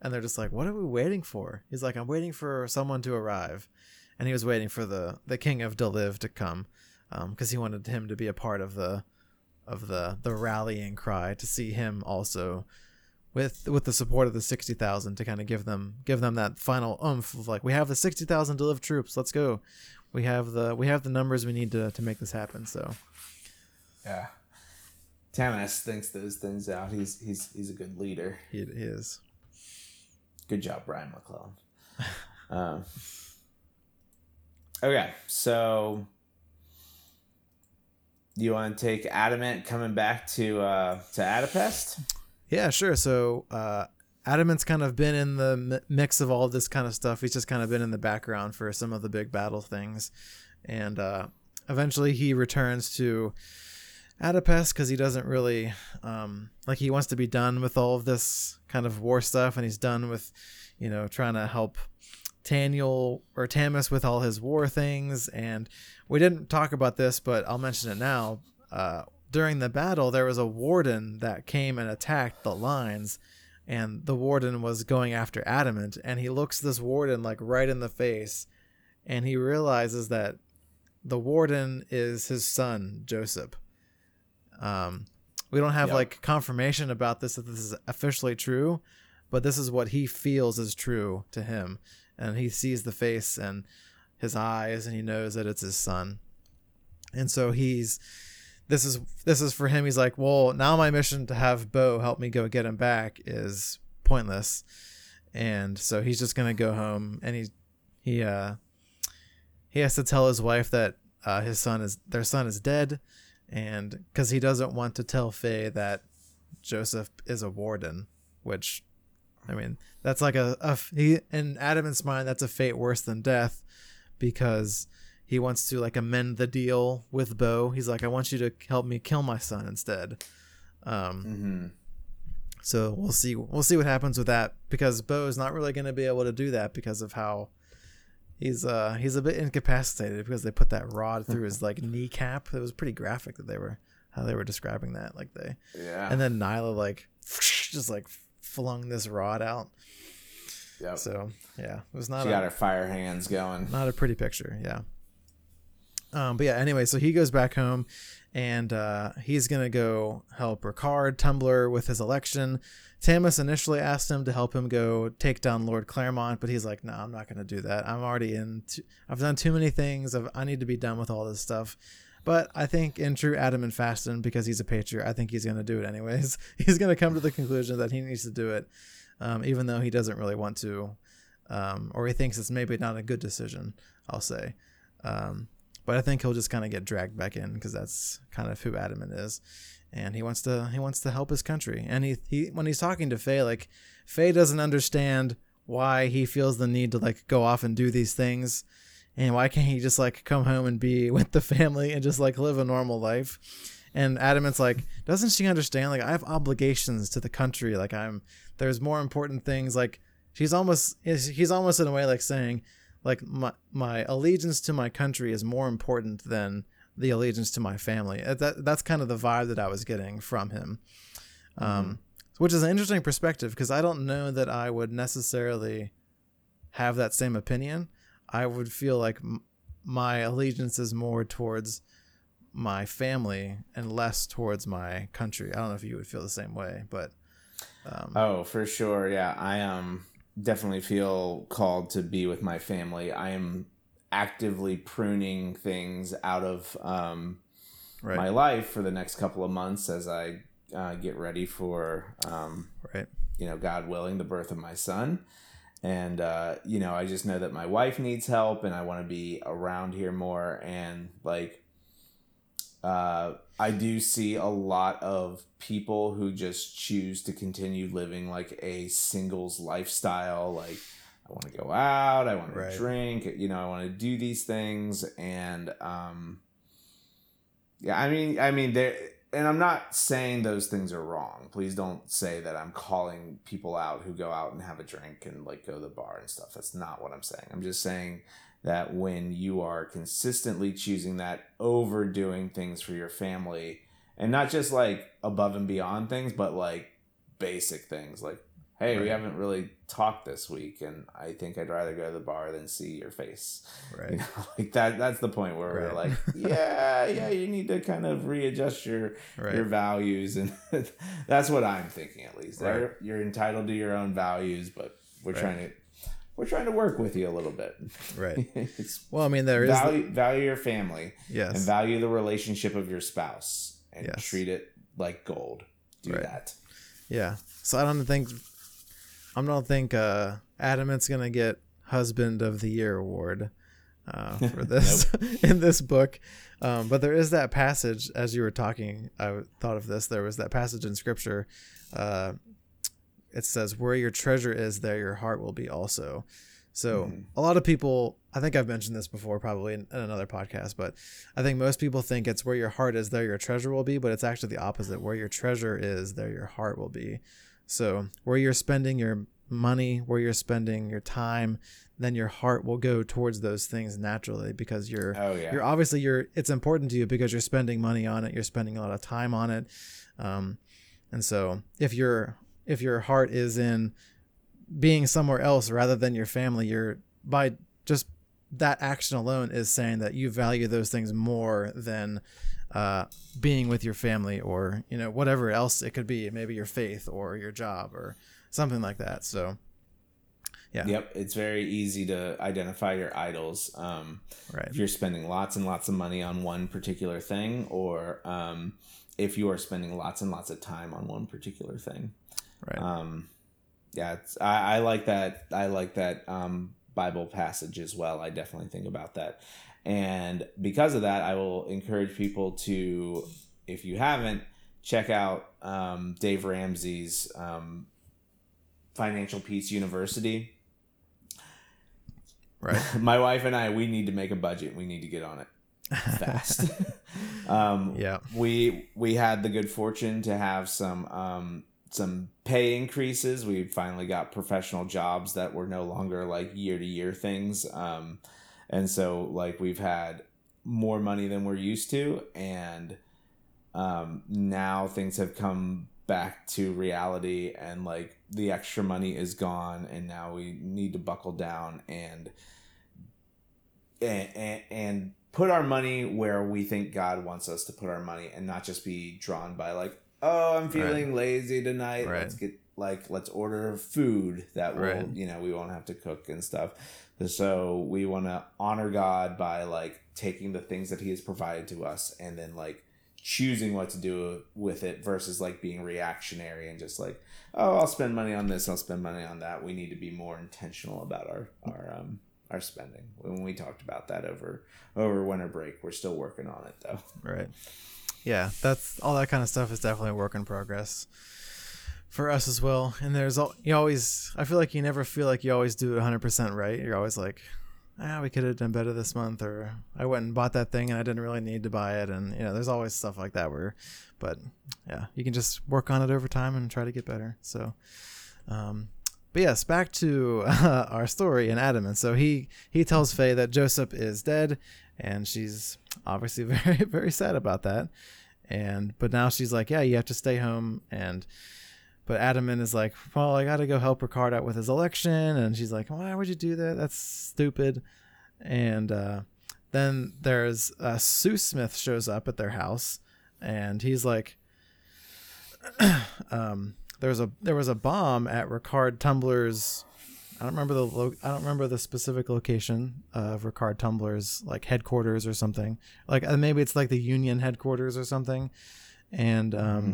[SPEAKER 1] and they're just like, "What are we waiting for?" He's like, "I'm waiting for someone to arrive," and he was waiting for the the king of Deliv to come, because um, he wanted him to be a part of the of the the rallying cry to see him also with with the support of the 60,000 to kind of give them give them that final oomph of like we have the 60,000 to troops. Let's go. We have the we have the numbers we need to to make this happen. So
[SPEAKER 2] yeah Tamas thinks those things out he's he's he's a good leader
[SPEAKER 1] he, he is
[SPEAKER 2] good job Brian McClellan um, okay so you want to take Adamat coming back to uh, to Adopest?
[SPEAKER 1] Yeah, sure. So uh, Adamat's kind of been in the mix of all this kind of stuff. He's just kind of been in the background for some of the big battle things, and uh, eventually he returns to Adopest because he doesn't really um, like he wants to be done with all of this kind of war stuff, and he's done with you know trying to help Taniel or Tamas with all his war things. And we didn't talk about this, but I'll mention it now. Uh, during the battle, there was a warden that came and attacked the lines, and the warden was going after Adamat. And he looks this warden like right in the face, and he realizes that the warden is his son, Joseph. Um, we don't have yep. like confirmation about this that this is officially true, but this is what he feels is true to him. And he sees the face and his eyes and he knows that it's his son. And so he's this is this is for him. He's like well now my mission to have bo help me go get him back is pointless. And so he's just gonna go home and he he uh he has to tell his wife that uh, his son is their son is dead and because he doesn't want to tell faye that joseph is a warden which I mean, that's like a, a he in Adamat's mind, that's a fate worse than death, because he wants to like amend the deal with Bo. He's like, I want you to help me kill my son instead. Um, mm-hmm. So we'll see. We'll see what happens with that because Bo is not really going to be able to do that because of how he's uh he's a bit incapacitated because they put that rod through his like kneecap. It was pretty graphic that they were how they were describing that. Like they
[SPEAKER 2] yeah.
[SPEAKER 1] And then Nila like just like flung this rod out. Yep. So yeah, it was not.
[SPEAKER 2] She a, got her fire hands going.
[SPEAKER 1] Not a pretty picture. Yeah. Um, but yeah, anyway, so he goes back home, and uh, he's gonna go help Ricard Tumblar with his election. Tamas initially asked him to help him go take down Lord Claremonte, but he's like, "No, I'm not gonna do that. I'm already in. I've done too many things. I've, I need to be done with all this stuff." But I think in true Adamat fashion, because he's a patriot, I think he's going to do it anyways. He's going to come to the conclusion that he needs to do it, um, even though he doesn't really want to, um, or he thinks it's maybe not a good decision. I'll say, um, but I think he'll just kind of get dragged back in because that's kind of who Adamat is, and he wants to he wants to help his country. And he he when he's talking to Faye, like Faye doesn't understand why he feels the need to like go off and do these things. And why can't he just like come home and be with the family and just like live a normal life? And Adamat's like doesn't she understand? Like i have obligations to the country. Like i'm there's more important things. Like she's almost he's almost in a way like saying like my my allegiance to my country is more important than the allegiance to my family that that's kind of the vibe that i was getting from him um, mm-hmm. um which is an interesting perspective because i don't know that i would necessarily have that same opinion I would feel like m- my allegiance is more towards my family and less towards my country. I don't know if you would feel the same way, but
[SPEAKER 2] um, oh, for sure, yeah, I um definitely feel called to be with my family. I am actively pruning things out of um, right. my life for the next couple of months as I uh, get ready for um,
[SPEAKER 1] right.
[SPEAKER 2] you know god willing the birth of my son. And uh, you know i just know that my wife needs help and i want to be around here more. And like uh, i do see a lot of people who just choose to continue living like a singles lifestyle like i want to go out i want to right. drink you know i want to do these things and um yeah i mean i mean there and I'm not saying those things are wrong. Please don't say that I'm calling people out who go out and have a drink and like go to the bar and stuff. That's not what I'm saying. I'm just saying that when you are consistently choosing that over doing things for your family and not just like above and beyond things, but like basic things like hey, right. we haven't really talked this week, and I think I'd rather go to the bar than see your face.
[SPEAKER 1] Right. You know,
[SPEAKER 2] like that. That's the point where right. we're like, yeah, yeah, you need to kind of readjust your right. your values, and that's what I'm thinking at least. Right. You're entitled to your own values, but we're trying to. We're trying to work with you a little bit.
[SPEAKER 1] Right. well, I mean, there
[SPEAKER 2] value,
[SPEAKER 1] is
[SPEAKER 2] the... value your family.
[SPEAKER 1] Yes.
[SPEAKER 2] And value the relationship of your spouse and yes. treat it like gold. Do that.
[SPEAKER 1] Yeah. So I don't think I don't think uh, Adamat's gonna get Husband of the Year award uh, for this in this book. Um, but there is that passage as you were talking. I thought of this. There was that passage in Scripture. Uh, it says, "Where your treasure is, there your heart will be also." So mm. a lot of people, I think I've mentioned this before, probably in, in, another podcast, but I think most people think it's where your heart is, there your treasure will be, but it's actually the opposite. Where your treasure is, there your heart will be. So where you're spending your money, where you're spending your time, then your heart will go towards those things naturally because you're
[SPEAKER 2] oh, yeah.
[SPEAKER 1] you're obviously you're it's important to you because you're spending money on it, you're spending a lot of time on it. Um, and so if your if your heart is in being somewhere else rather than your family, you're by just that action alone is saying that you value those things more than uh, being with your family or you know whatever else it could be maybe your faith or your job or something like that. So yeah.
[SPEAKER 2] Yep it's very easy to identify your idols um,
[SPEAKER 1] right.
[SPEAKER 2] if you're spending lots and lots of money on one particular thing or um, if you are spending lots and lots of time on one particular thing.
[SPEAKER 1] Right.
[SPEAKER 2] Um, yeah I, I, like that i like that um, bible passage as well. I definitely think about that and because of that, I will encourage people to, if you haven't, check out um, Dave Ramsey's um, Financial Peace University.
[SPEAKER 1] Right.
[SPEAKER 2] My wife and I, we need to make a budget. We need to get on it fast. um,
[SPEAKER 1] yeah.
[SPEAKER 2] We we had the good fortune to have some um, some pay increases. We finally got professional jobs that were no longer like year to year things. And so like we've had more money than we're used to and um, now things have come back to reality and like the extra money is gone and now we need to buckle down and and, and, and put our money where we think God wants us to put our money and not just be drawn by like oh I'm feeling right. lazy tonight right. let's get like let's order food that will right. you know we won't have to cook and stuff so we want to honor God by like taking the things that He has provided to us and then like choosing what to do with it versus like being reactionary and just like oh I'll spend money on this I'll spend money on that. We need to be more intentional about our our um our spending. When we talked about that over over winter break, we're still working on it though.
[SPEAKER 1] Right. Yeah, that's all that kind of stuff is definitely a work in progress for us as well. And there's all you always. I feel like you never feel like you always do it 100 percent right. You're always like, ah, we could have done better this month, or I went and bought that thing and I didn't really need to buy it. And you know, there's always stuff like that where, but yeah, you can just work on it over time and try to get better. So, um, but yes, back to uh, our story in Adam. And so he he tells Faye that Joseph is dead, and she's obviously very very sad about that. And but now she's like, yeah, you have to stay home and but Adamat is like, well, I got to go help Ricard out with his election. And she's like, why would you do that? That's stupid. And uh, then there's uh, SouSmith shows up at their house, and he's like, um, there was a there was a bomb at Ricard Tumblar's. I don't remember the lo- I don't remember the specific location of Ricard Tumblar's like headquarters or something. Like uh, maybe it's like the Union headquarters or something. And um, mm-hmm.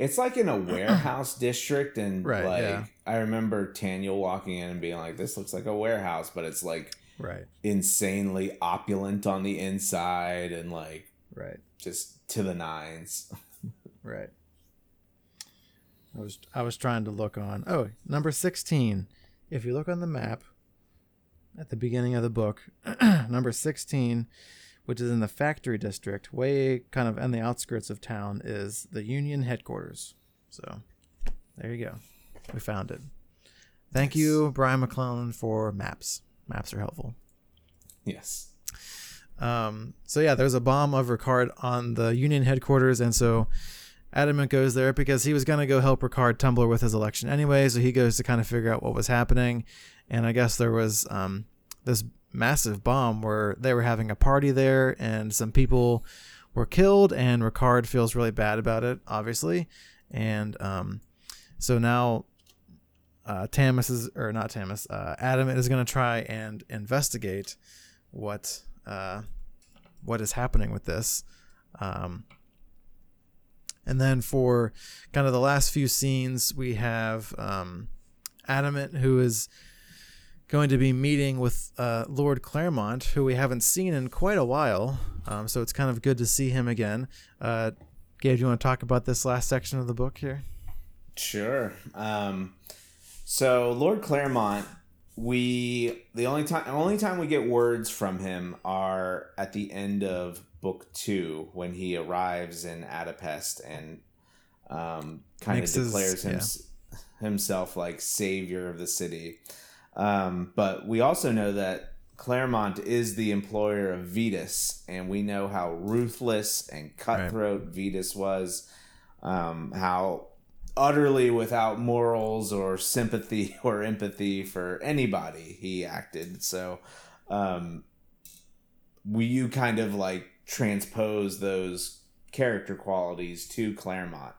[SPEAKER 2] It's like in a warehouse district, and right, like yeah. I remember Taniel walking in and being like, "This looks like a warehouse," but it's like
[SPEAKER 1] right
[SPEAKER 2] insanely opulent on the inside and like
[SPEAKER 1] right
[SPEAKER 2] just to the nines.
[SPEAKER 1] right. I was I was trying to look on. Oh, number 16. If you look on the map at the beginning of the book, number 16, which is in the factory district, way kind of on the outskirts of town is the Union headquarters. So, there you go. We found it. Thank nice. you, Brian McClellan, for maps. Maps are helpful.
[SPEAKER 2] Yes.
[SPEAKER 1] Um, so yeah, there's a bomb of Ricard on the Union headquarters, and so Adamat goes there because he was going to go help Ricard Tumblar with his election anyway. So he goes to kind of figure out what was happening. And I guess there was um, this massive bomb where they were having a party there and some people were killed. And Ricard feels really bad about it, obviously. And um, so now uh, is, or not Tamas, uh, Adamat is going to try and investigate what uh, what is happening with this. Um, and then for kind of the last few scenes, we have um, Adamat, who is going to be meeting with uh, Lord Claremonte, who we haven't seen in quite a while. Um, so it's kind of good to see him again. Uh, Gabe, do you want to talk about this last section of the book here?
[SPEAKER 2] Sure. Um, so Lord Claremont, we the only time only time we get words from him are at the end of book two when he arrives in Adopest and um, kind of declares him, yeah. himself like savior of the city. Um, but we also know that Claremonte is the employer of Vetas, and we know how ruthless and cutthroat right. Vetas was, um, how utterly without morals or sympathy or empathy for anybody he acted. So, um, we you kind of like transpose those character qualities to Claremonte.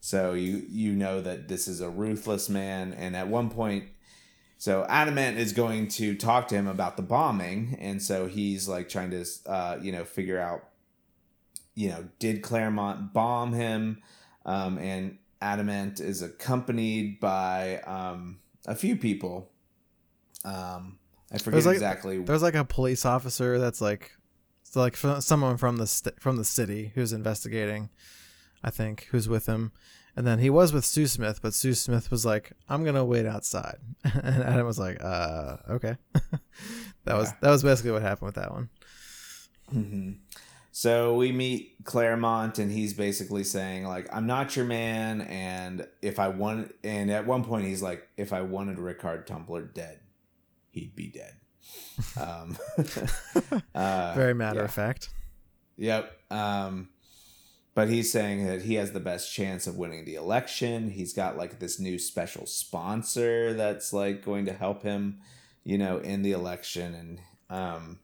[SPEAKER 2] So you you know that this is a ruthless man, and at one point, so Adamat is going to talk to him about the bombing, and so he's like trying to uh, you know figure out, you know, did Claremonte bomb him? Um, and Adamat is accompanied by um, a few people. Um, I forget
[SPEAKER 1] like,
[SPEAKER 2] exactly.
[SPEAKER 1] There's like a police officer that's like like someone from the st- from the city who's investigating, I think, who's with him, and then he was with SouSmith, but SouSmith was like, "I'm gonna wait outside," and Adam was like, "Uh, okay." that yeah. was that was basically what happened with that one.
[SPEAKER 2] Mm-hmm. So we meet Claremonte, and he's basically saying like, "I'm not your man," and if I want, and at one point he's like, "If I wanted Ricard Tumblar dead, he'd be dead."
[SPEAKER 1] Um, uh, Very matter yeah. of fact.
[SPEAKER 2] Yep. Um, but he's saying that he has the best chance of winning the election. He's got like this new special sponsor that's like going to help him, you know, in the election. And um,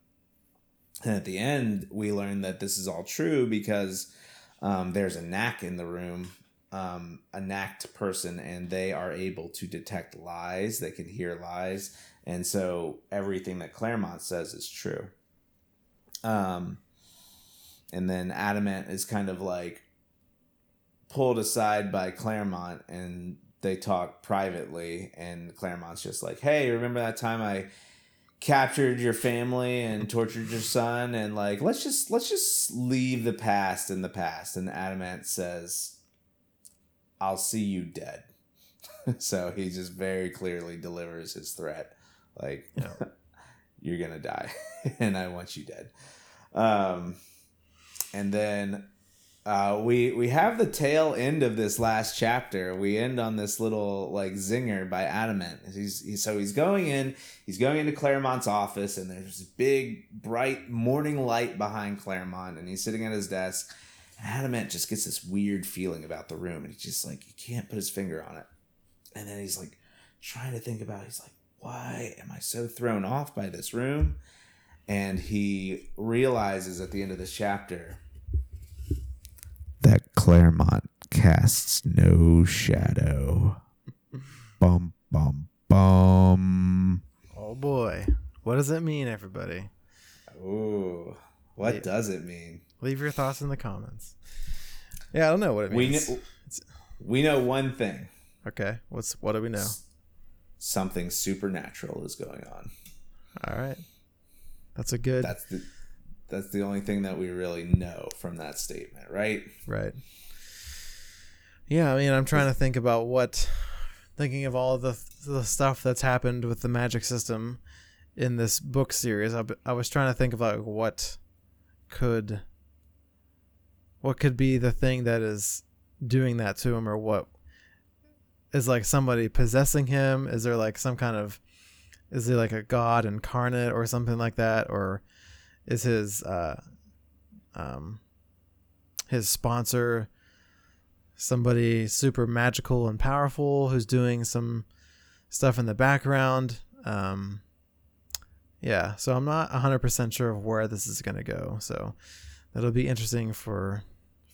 [SPEAKER 2] and at the end, we learn that this is all true because um, there's a knack in the room, um, a knacked person, and they are able to detect lies. They can hear lies, and so everything that Claremonte says is true. Um, and then Adamat is kind of like pulled aside by Claremonte, and they talk privately. And Claremonte's just like, "Hey, remember that time I?" captured your family and tortured your son and like let's just let's just leave the past in the past and Adamat says i'll see you dead so he just very clearly delivers his threat like, yeah. you're gonna die, and I want you dead. Um, and then uh, we we have the tail end of this last chapter. We end on this little like zinger by Adamat. He's, he's so he's going in. He's going into Claremonte's office, and there's this big bright morning light behind Claremonte, and he's sitting at his desk. Adamat just gets this weird feeling about the room, and he's just like he can't put his finger on it. And then he's like trying to think about. It. He's like, why am I so thrown off by this room? And he realizes at the end of this chapter
[SPEAKER 3] that Claremonte casts no shadow. bum bum bum.
[SPEAKER 1] Oh boy, what does it mean, everybody?
[SPEAKER 2] Ooh, what yeah. does it mean?
[SPEAKER 1] Leave your thoughts in the comments. Yeah, I don't know what it means.
[SPEAKER 2] We know, we know one thing.
[SPEAKER 1] Okay, what's what do we know?
[SPEAKER 2] Something supernatural is going on.
[SPEAKER 1] All right, that's a good.
[SPEAKER 2] That's the that's the only thing that we really know from that statement, right?
[SPEAKER 1] Right. Yeah, I mean, I'm trying to think about what, thinking of all of the the stuff that's happened with the magic system in this book series. I, I was trying to think of like what could, what could be the thing that is doing that to him, or what is like somebody possessing him? Is there like some kind of, is he like a god incarnate or something like that, or is his uh, um, his sponsor somebody super magical and powerful who's doing some stuff in the background. Um, yeah, so I'm not 100% sure of where this is going to go. So that'll be interesting for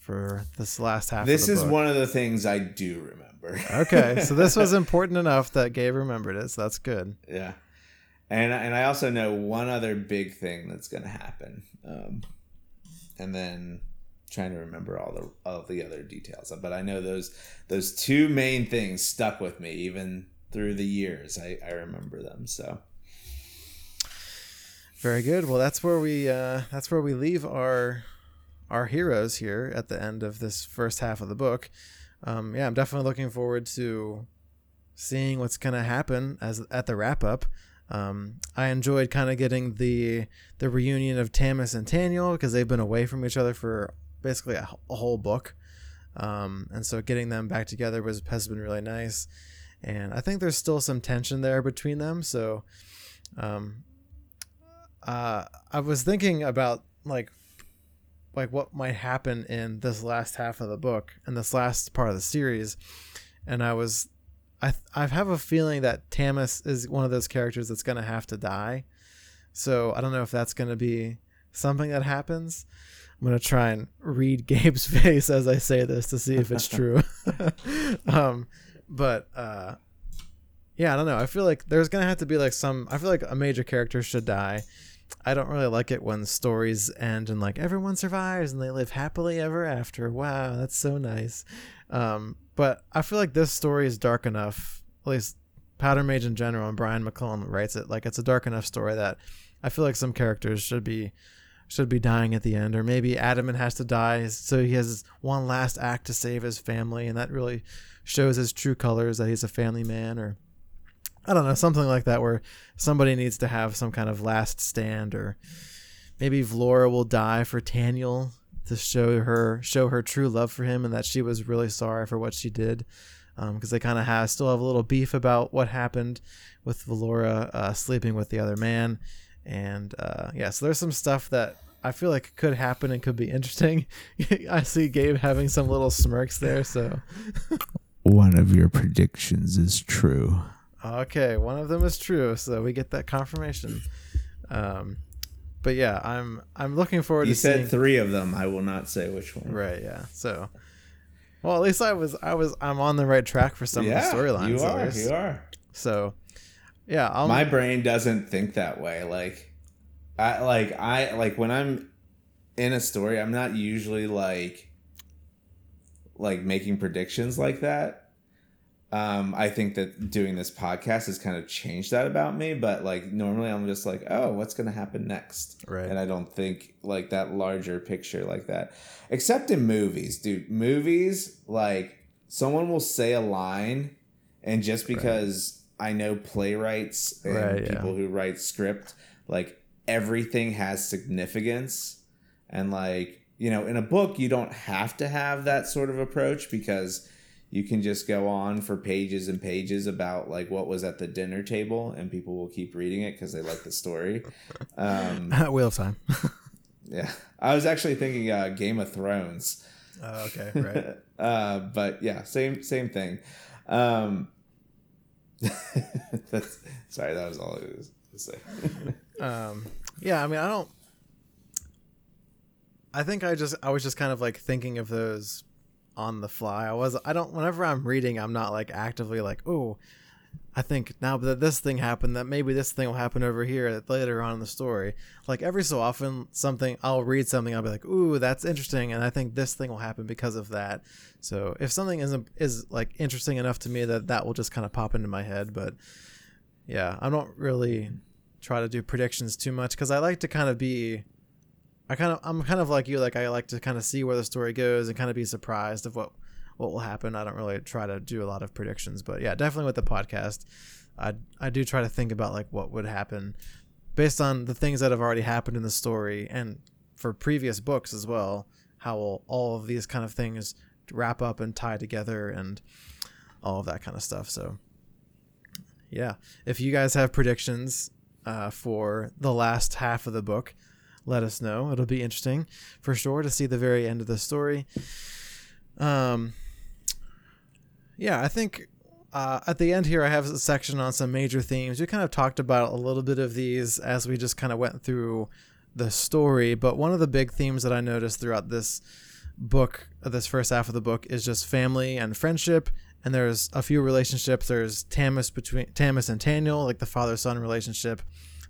[SPEAKER 1] for this last half.
[SPEAKER 2] This is
[SPEAKER 1] book.
[SPEAKER 2] one of the things I do remember.
[SPEAKER 1] okay, so this was important enough that Gabe remembered it. So that's good.
[SPEAKER 2] Yeah, and and I also know one other big thing that's going to happen, um, and then trying to remember all the all the other details. But I know those those two main things stuck with me even through the years. I I remember them so.
[SPEAKER 1] Very good. Well, that's where we uh, that's where we leave our our heroes here at the end of this first half of the book. Um, yeah, I'm definitely looking forward to seeing what's gonna happen as at the wrap up. Um, I enjoyed kind of getting the the reunion of Tamas and Taniel because they've been away from each other for basically a, a whole book, um, and so getting them back together was has been really nice. And I think there's still some tension there between them. So, um, uh, I was thinking about like like what might happen in this last half of the book and this last part of the series and i was i i have a feeling that Tamas is one of those characters that's going to have to die. So i don't know if that's going to be something that happens. I'm going to try and read gabe's face as i say this to see if it's true. Um but uh yeah i don't know. I feel like there's going to have to be like some i feel like a major character should die. I don't really like it when stories end and like everyone survives and they live happily ever after. Wow, that's so nice. Um, but I feel like this story is dark enough, at least Powder Mage in general, and Brian McClellan writes it like it's a dark enough story that I feel like some characters should be should be dying at the end, or maybe Adamat has to die so he has one last act to save his family, and that really shows his true colors that he's a family man, or I don't know, something like that where somebody needs to have some kind of last stand or maybe Vlora will die for Taniel to show her show her true love for him and that she was really sorry for what she did because um, they kind of have still have a little beef about what happened with Valora uh, sleeping with the other man. And uh, yeah so there's some stuff that I feel like could happen and could be interesting. I see Gabe having some little smirks there so.
[SPEAKER 3] One of your predictions is true.
[SPEAKER 1] Okay, one of them is true, so we get that confirmation. Um, but yeah, I'm I'm looking forward.
[SPEAKER 2] You
[SPEAKER 1] to
[SPEAKER 2] said
[SPEAKER 1] seeing...
[SPEAKER 2] three of them. I will not say which one.
[SPEAKER 1] Right. Yeah. So, well, at least I was I was I'm on the right track for some
[SPEAKER 2] yeah,
[SPEAKER 1] of the storylines.
[SPEAKER 2] You are. You are.
[SPEAKER 1] So, yeah. I'll...
[SPEAKER 2] My brain doesn't think that way. Like, I like I like when I'm in a story, I'm not usually like like making predictions like that um, I think that doing this podcast has kind of changed that about me. But like normally, I'm just like, oh, what's going to happen next?
[SPEAKER 1] Right.
[SPEAKER 2] And I don't think like that larger picture like that. Except in movies, dude. Movies like someone will say a line, and just because right. I know playwrights and right, people yeah. who write script, like everything has significance, and like you know, in a book, you don't have to have that sort of approach because you can just go on for pages and pages about like what was at the dinner table and people will keep reading it because they like the story. Um
[SPEAKER 1] wheel of time.
[SPEAKER 2] Yeah. I was actually thinking uh game of thrones.
[SPEAKER 1] Oh, okay right.
[SPEAKER 2] Uh but yeah same same thing. Um that's sorry that was all i was to say.
[SPEAKER 1] Um yeah, I mean, I don't. I think I just I was just kind of like thinking of those on the fly. I was I don't whenever I'm reading, I'm not like actively like, oh, I think now that this thing happened, that maybe this thing will happen over here later on in the story. Like every so often, something I'll read something, I'll be like, "Ooh, that's interesting," and I think this thing will happen because of that. So if something isn't is like interesting enough to me, that that will just kind of pop into my head. But yeah, I don't really try to do predictions too much because I like to kind of be. I kind of I'm kind of like you, like I like to kind of see where the story goes and kind of be surprised of what what will happen. I don't really try to do a lot of predictions, but yeah, definitely with the podcast, I I do try to think about like what would happen based on the things that have already happened in the story and for previous books as well. How will all of these kind of things wrap up and tie together and all of that kind of stuff. So yeah, if you guys have predictions uh, for the last half of the book, let us know. It'll be interesting for sure to see the very end of the story. Um, yeah, I think uh, at the end here, I have a section on some major themes. We kind of talked about a little bit of these as we just kind of went through the story, but one of the big themes that I noticed throughout this book, this first half of the book, is just family and friendship. And there's a few relationships. There's Tamas between Tamas and Taniel, like the father-son relationship.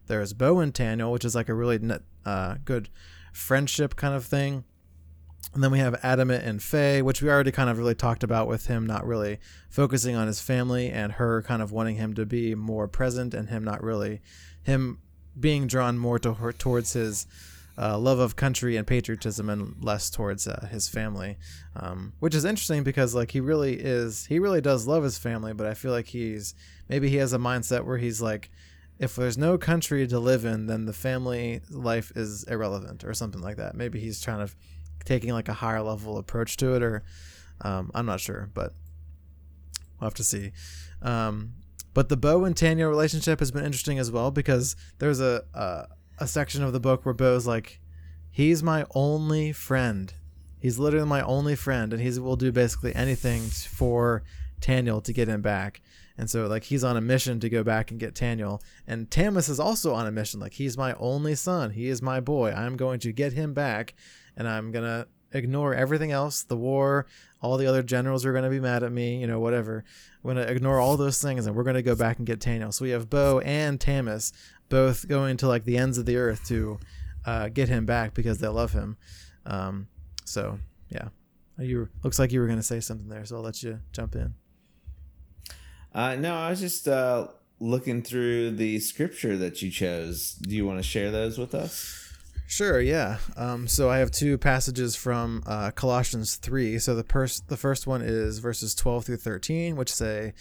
[SPEAKER 1] There's Bo and Taniel, which is like a really uh, good friendship kind of thing. And then we have Adamat and Faye, which we already kind of really talked about with him not really focusing on his family and her kind of wanting him to be more present and him not really, him being drawn more to her, towards his uh, love of country and patriotism and less towards uh, his family, um, which is interesting because like he really is, he really does love his family, but I feel like he's maybe he has a mindset where he's like, if there's no country to live in, then the family life is irrelevant or something like that. Maybe he's trying to taking like a higher level approach to it, or um, I'm not sure, but we'll have to see. Um, but the Bo and Taniel relationship has been interesting as well because there's a, a a section of the book where Bo's like, he's my only friend. He's literally my only friend, and he will do basically anything for Taniel to get him back. And so like he's on a mission to go back and get Taniel. And Tamas is also on a mission. Like he's my only son. He is my boy. I'm going to get him back and I'm gonna ignore everything else, the war, all the other generals are gonna be mad at me, you know, whatever. I'm gonna ignore all those things, and we're gonna go back and get Taniel. So we have Bo and Tamas both going to like the ends of the earth to uh, get him back because they love him. Um, so yeah, you looks like you were gonna say something there, so I'll let you jump in.
[SPEAKER 2] Uh, no, I was just uh, looking through the scripture that you chose. Do you want to share those with us?
[SPEAKER 1] Sure, yeah. Um, so I have two passages from uh, Colossians 3. So the, pers- the first one is verses 12 through 13, which say,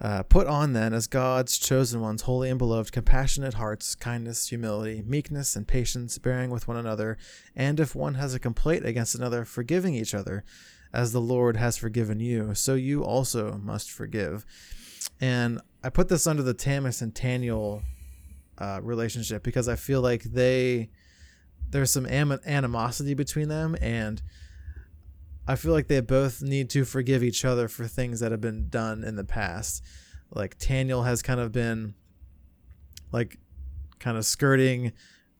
[SPEAKER 1] uh, Put on then, as God's chosen ones, holy and beloved, compassionate hearts, kindness, humility, meekness, and patience, bearing with one another, and if one has a complaint against another, forgiving each other, as the Lord has forgiven you, so you also must forgive. And I put this under the Tamas and Taniel uh, relationship because I feel like they there's some animosity between them and I feel like they both need to forgive each other for things that have been done in the past. Like Taniel has kind of been like kind of skirting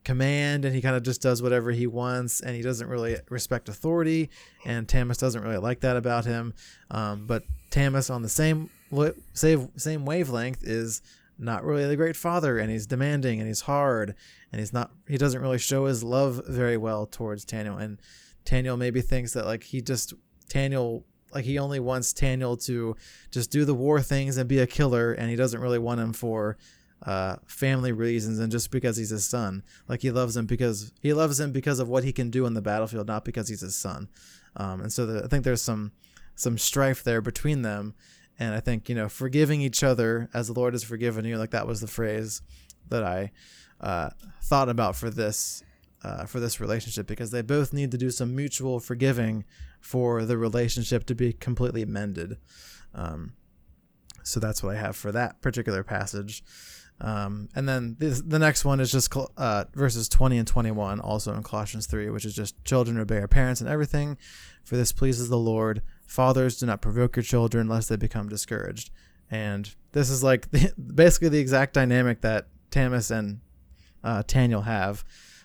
[SPEAKER 1] command and he kind of just does whatever he wants and he doesn't really respect authority and Tamas doesn't really like that about him. Um, but Tamas on the same same same wavelength is not really the great father and he's demanding and he's hard and he's not he doesn't really show his love very well towards Taniel and Taniel maybe thinks that like he just Taniel like he only wants Taniel to just do the war things and be a killer and he doesn't really want him for uh, family reasons and just because he's his son. Like he loves him because he loves him because of what he can do on the battlefield not because he's his son. Um, and so the, I think there's some some strife there between them and I think, you know, forgiving each other as the Lord has forgiven you, like that was the phrase that I uh, thought about for this uh, for this relationship because they both need to do some mutual forgiving for the relationship to be completely mended. Um, so that's what I have for that particular passage. Um, and then this, the next one is just uh, verses 20 and 21, also in Colossians 3, which is just children obey your parents and everything, for this pleases the Lord. Fathers, do not provoke your children lest they become discouraged. And this is like basically the exact dynamic that Tamas and uh, Taniel have.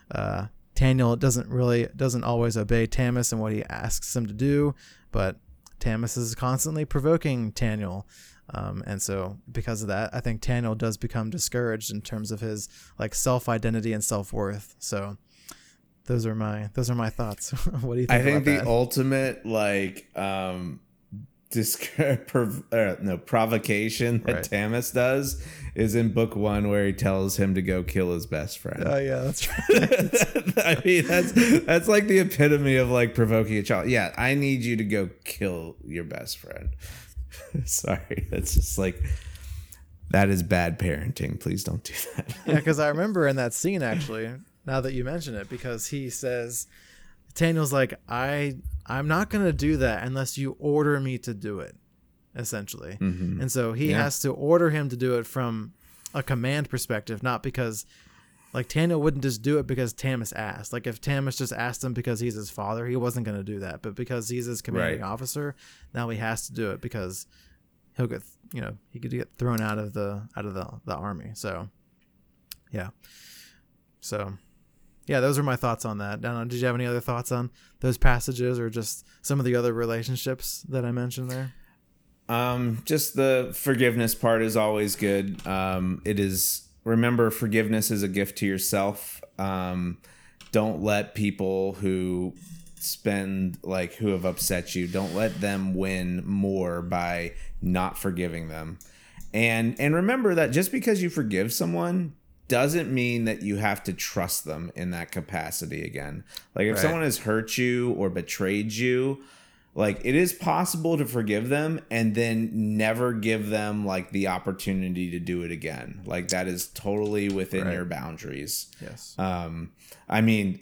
[SPEAKER 1] Uh, Taniel doesn't really doesn't always obey Tamas and what he asks him to do, but Tamas is constantly provoking Taniel. Um, and so because of that, I think Taniel does become discouraged in terms of his like self identity and self worth. So those are my those are my thoughts. what do you think?
[SPEAKER 2] I think the
[SPEAKER 1] that?
[SPEAKER 2] ultimate like um prov- uh, no provocation that right. Tamas does is in book one where he tells him to go kill his best friend.
[SPEAKER 1] Oh yeah, that's right.
[SPEAKER 2] I mean that's that's like the epitome of like provoking a child. Yeah, I need you to go kill your best friend. Sorry, that's just like that is bad parenting. Please don't do that.
[SPEAKER 1] yeah, because I remember in that scene actually. Now that you mention it, because he says, Taniel's like, I I'm not gonna do that unless you order me to do it, essentially. Mm-hmm. And so he yeah. has to order him to do it from a command perspective, not because like Taniel wouldn't just do it because Tamas asked. Like if Tamas just asked him because he's his father, he wasn't gonna do that. But because he's his commanding right. officer, now he has to do it because he'll get you know he could get thrown out of the out of the the army. So yeah, so yeah, those are my thoughts on that. Now, did you have any other thoughts on those passages or just some of the other relationships that I mentioned there?
[SPEAKER 2] Um, just the forgiveness part is always good. Um, it is remember forgiveness is a gift to yourself. Um, don't let people who spend like who have upset you, don't let them win more by not forgiving them. And and remember that just because you forgive someone doesn't mean that you have to trust them in that capacity again. Like if right. someone has hurt you or betrayed you, like it is possible to forgive them and then never give them like the opportunity to do it again. Like that is totally within right. your boundaries.
[SPEAKER 1] Yes.
[SPEAKER 2] Um I mean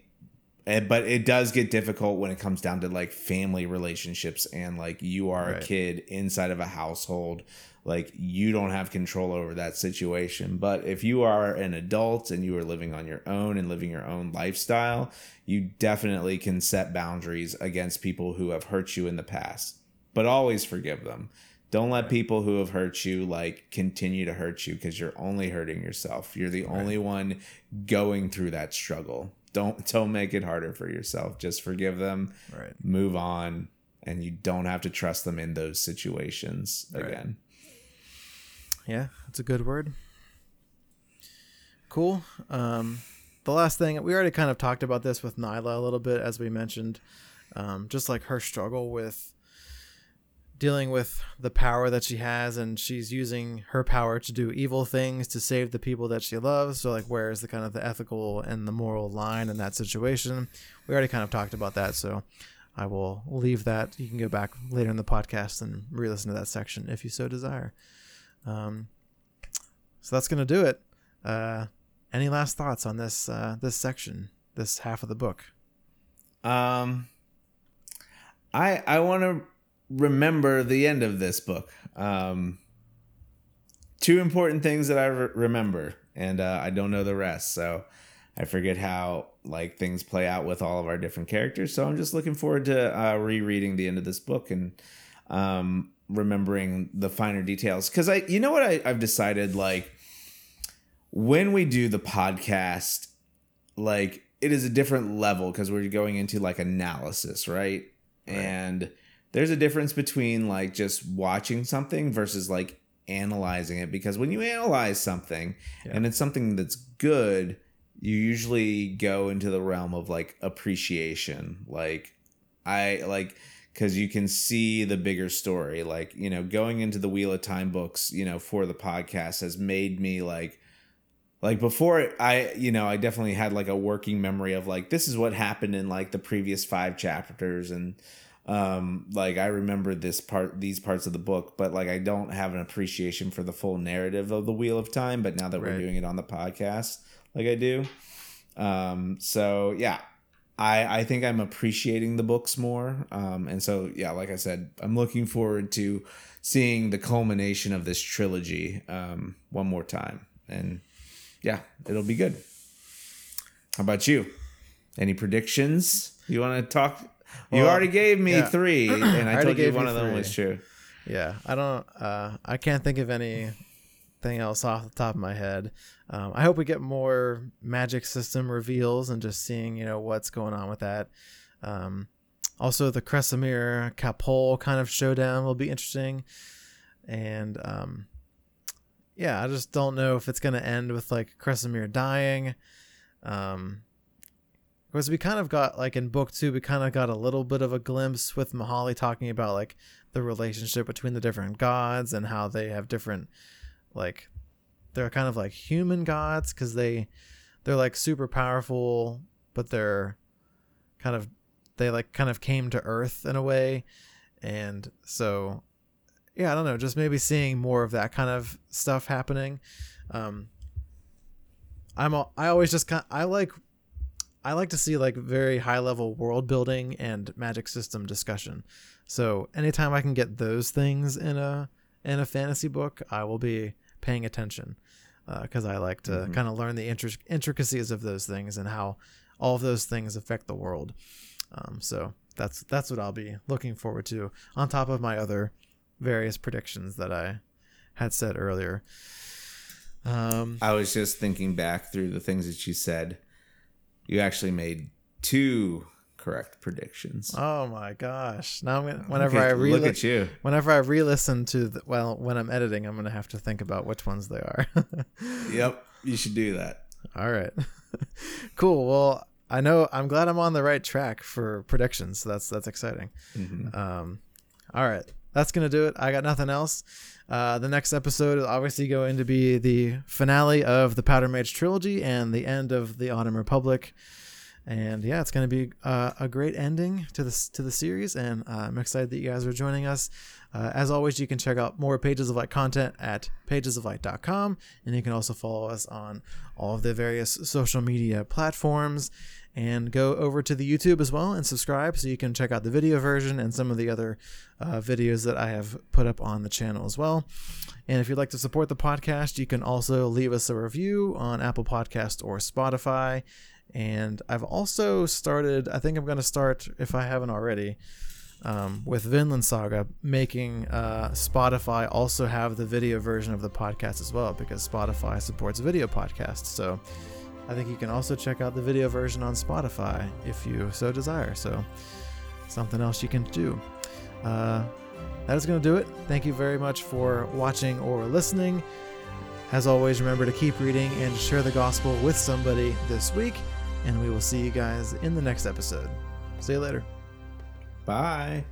[SPEAKER 2] eh, but it does get difficult when it comes down to like family relationships and like you are right. a kid inside of a household like you don't have control over that situation. But if you are an adult and you are living on your own and living your own lifestyle you definitely can set boundaries against people who have hurt you in the past. But always forgive them. Don't let people who have hurt you like continue to hurt you because you're only hurting yourself. You're the right. only one going through that struggle. Don't don't make it harder for yourself. Just forgive them
[SPEAKER 1] right.
[SPEAKER 2] move on and you don't have to trust them in those situations right. again
[SPEAKER 1] yeah, that's a good word. Cool. Um, the last thing we already kind of talked about this with Nila a little bit, as we mentioned, um, just like her struggle with dealing with the power that she has, and she's using her power to do evil things to save the people that she loves. So, like, where is the kind of the ethical and the moral line in that situation? We already kind of talked about that, so I will leave that. You can go back later in the podcast and re-listen to that section if you so desire. Um, so that's gonna do it. Uh, any last thoughts on this uh, this section, this half of the book?
[SPEAKER 2] Um, I I want to remember the end of this book. Um, two important things that I re- remember, and uh, I don't know the rest, so I forget how like things play out with all of our different characters. So I'm just looking forward to uh, rereading the end of this book and um, remembering the finer details because I, you know what I, I've decided like when we do the podcast, like it is a different level because we're going into like analysis, right? right? And there's a difference between like just watching something versus like analyzing it because when you analyze something yeah. and it's something that's good, you usually go into the realm of like appreciation. Like I like because you can see the bigger story. Like, you know, going into the Wheel of Time books, you know, for the podcast has made me like, like before I, you know, I definitely had like a working memory of like, this is what happened in like the previous five chapters. And, um, like I remember this part, these parts of the book, but like I don't have an appreciation for the full narrative of the Wheel of Time. But now that right. we're doing it on the podcast, like I do. Um, so yeah, I, I think I'm appreciating the books more. Um, and so, yeah, like I said, I'm looking forward to seeing the culmination of this trilogy um, one more time. And yeah, it'll be good. How about you? Any predictions? You want to talk? Well, you already gave me yeah. three, and I, I told you one of them was true.
[SPEAKER 1] Yeah, I don't. Uh, I can't think of any anything else off the top of my head. Um, I hope we get more magic system reveals and just seeing you know what's going on with that. Um, also, the Kresimir Ka-poel kind of showdown will be interesting, and um, yeah, I just don't know if it's gonna end with like Kresimir dying. Um, because we kind of got like in book two, we kind of got a little bit of a glimpse with Mihali talking about like the relationship between the different gods and how they have different like they're kind of like human gods because they they're like super powerful, but they're kind of they like kind of came to Earth in a way, and so yeah, I don't know, just maybe seeing more of that kind of stuff happening. Um, I'm I always just kind I like I like to see like very high level world building and magic system discussion. So anytime I can get those things in a in a fantasy book, I will be paying attention because uh, I like to mm-hmm. kind of learn the intric- intricacies of those things and how all of those things affect the world. Um, so that's that's what I'll be looking forward to on top of my other various predictions that I had said earlier.
[SPEAKER 2] Um, I was just thinking back through the things that you said. You actually made two correct predictions.
[SPEAKER 1] Oh my gosh! Now I'm gonna, whenever at, I re-
[SPEAKER 2] look at you,
[SPEAKER 1] whenever I re-listen to the, well, when I'm editing, I'm gonna have to think about which ones they are.
[SPEAKER 2] yep, you should do that.
[SPEAKER 1] All right, cool. Well, I know I'm glad I'm on the right track for predictions. So that's that's exciting. Mm-hmm. Um, all right, that's gonna do it. I got nothing else. Uh, the next episode is obviously going to be the finale of the Powder Mage trilogy and the end of the Autumn Republic. And yeah, it's going to be uh, a great ending to this to the series, and uh, I'm excited that you guys are joining us. Uh, as always, you can check out more Pages of Light content at pagesoflight.com, and you can also follow us on all of the various social media platforms and go over to the YouTube as well and subscribe so you can check out the video version and some of the other uh, videos that I have put up on the channel as well. And if you'd like to support the podcast, you can also leave us a review on Apple Podcast or Spotify. And I've also started, I think I'm going to start, if I haven't already, um, with Vinland Saga, making uh, Spotify also have the video version of the podcast as well because Spotify supports video podcasts. So I think you can also check out the video version on Spotify if you so desire. So, something else you can do. Uh, that is going to do it. Thank you very much for watching or listening. As always, remember to keep reading and share the gospel with somebody this week. And we will see you guys in the next episode. See you later.
[SPEAKER 2] Bye.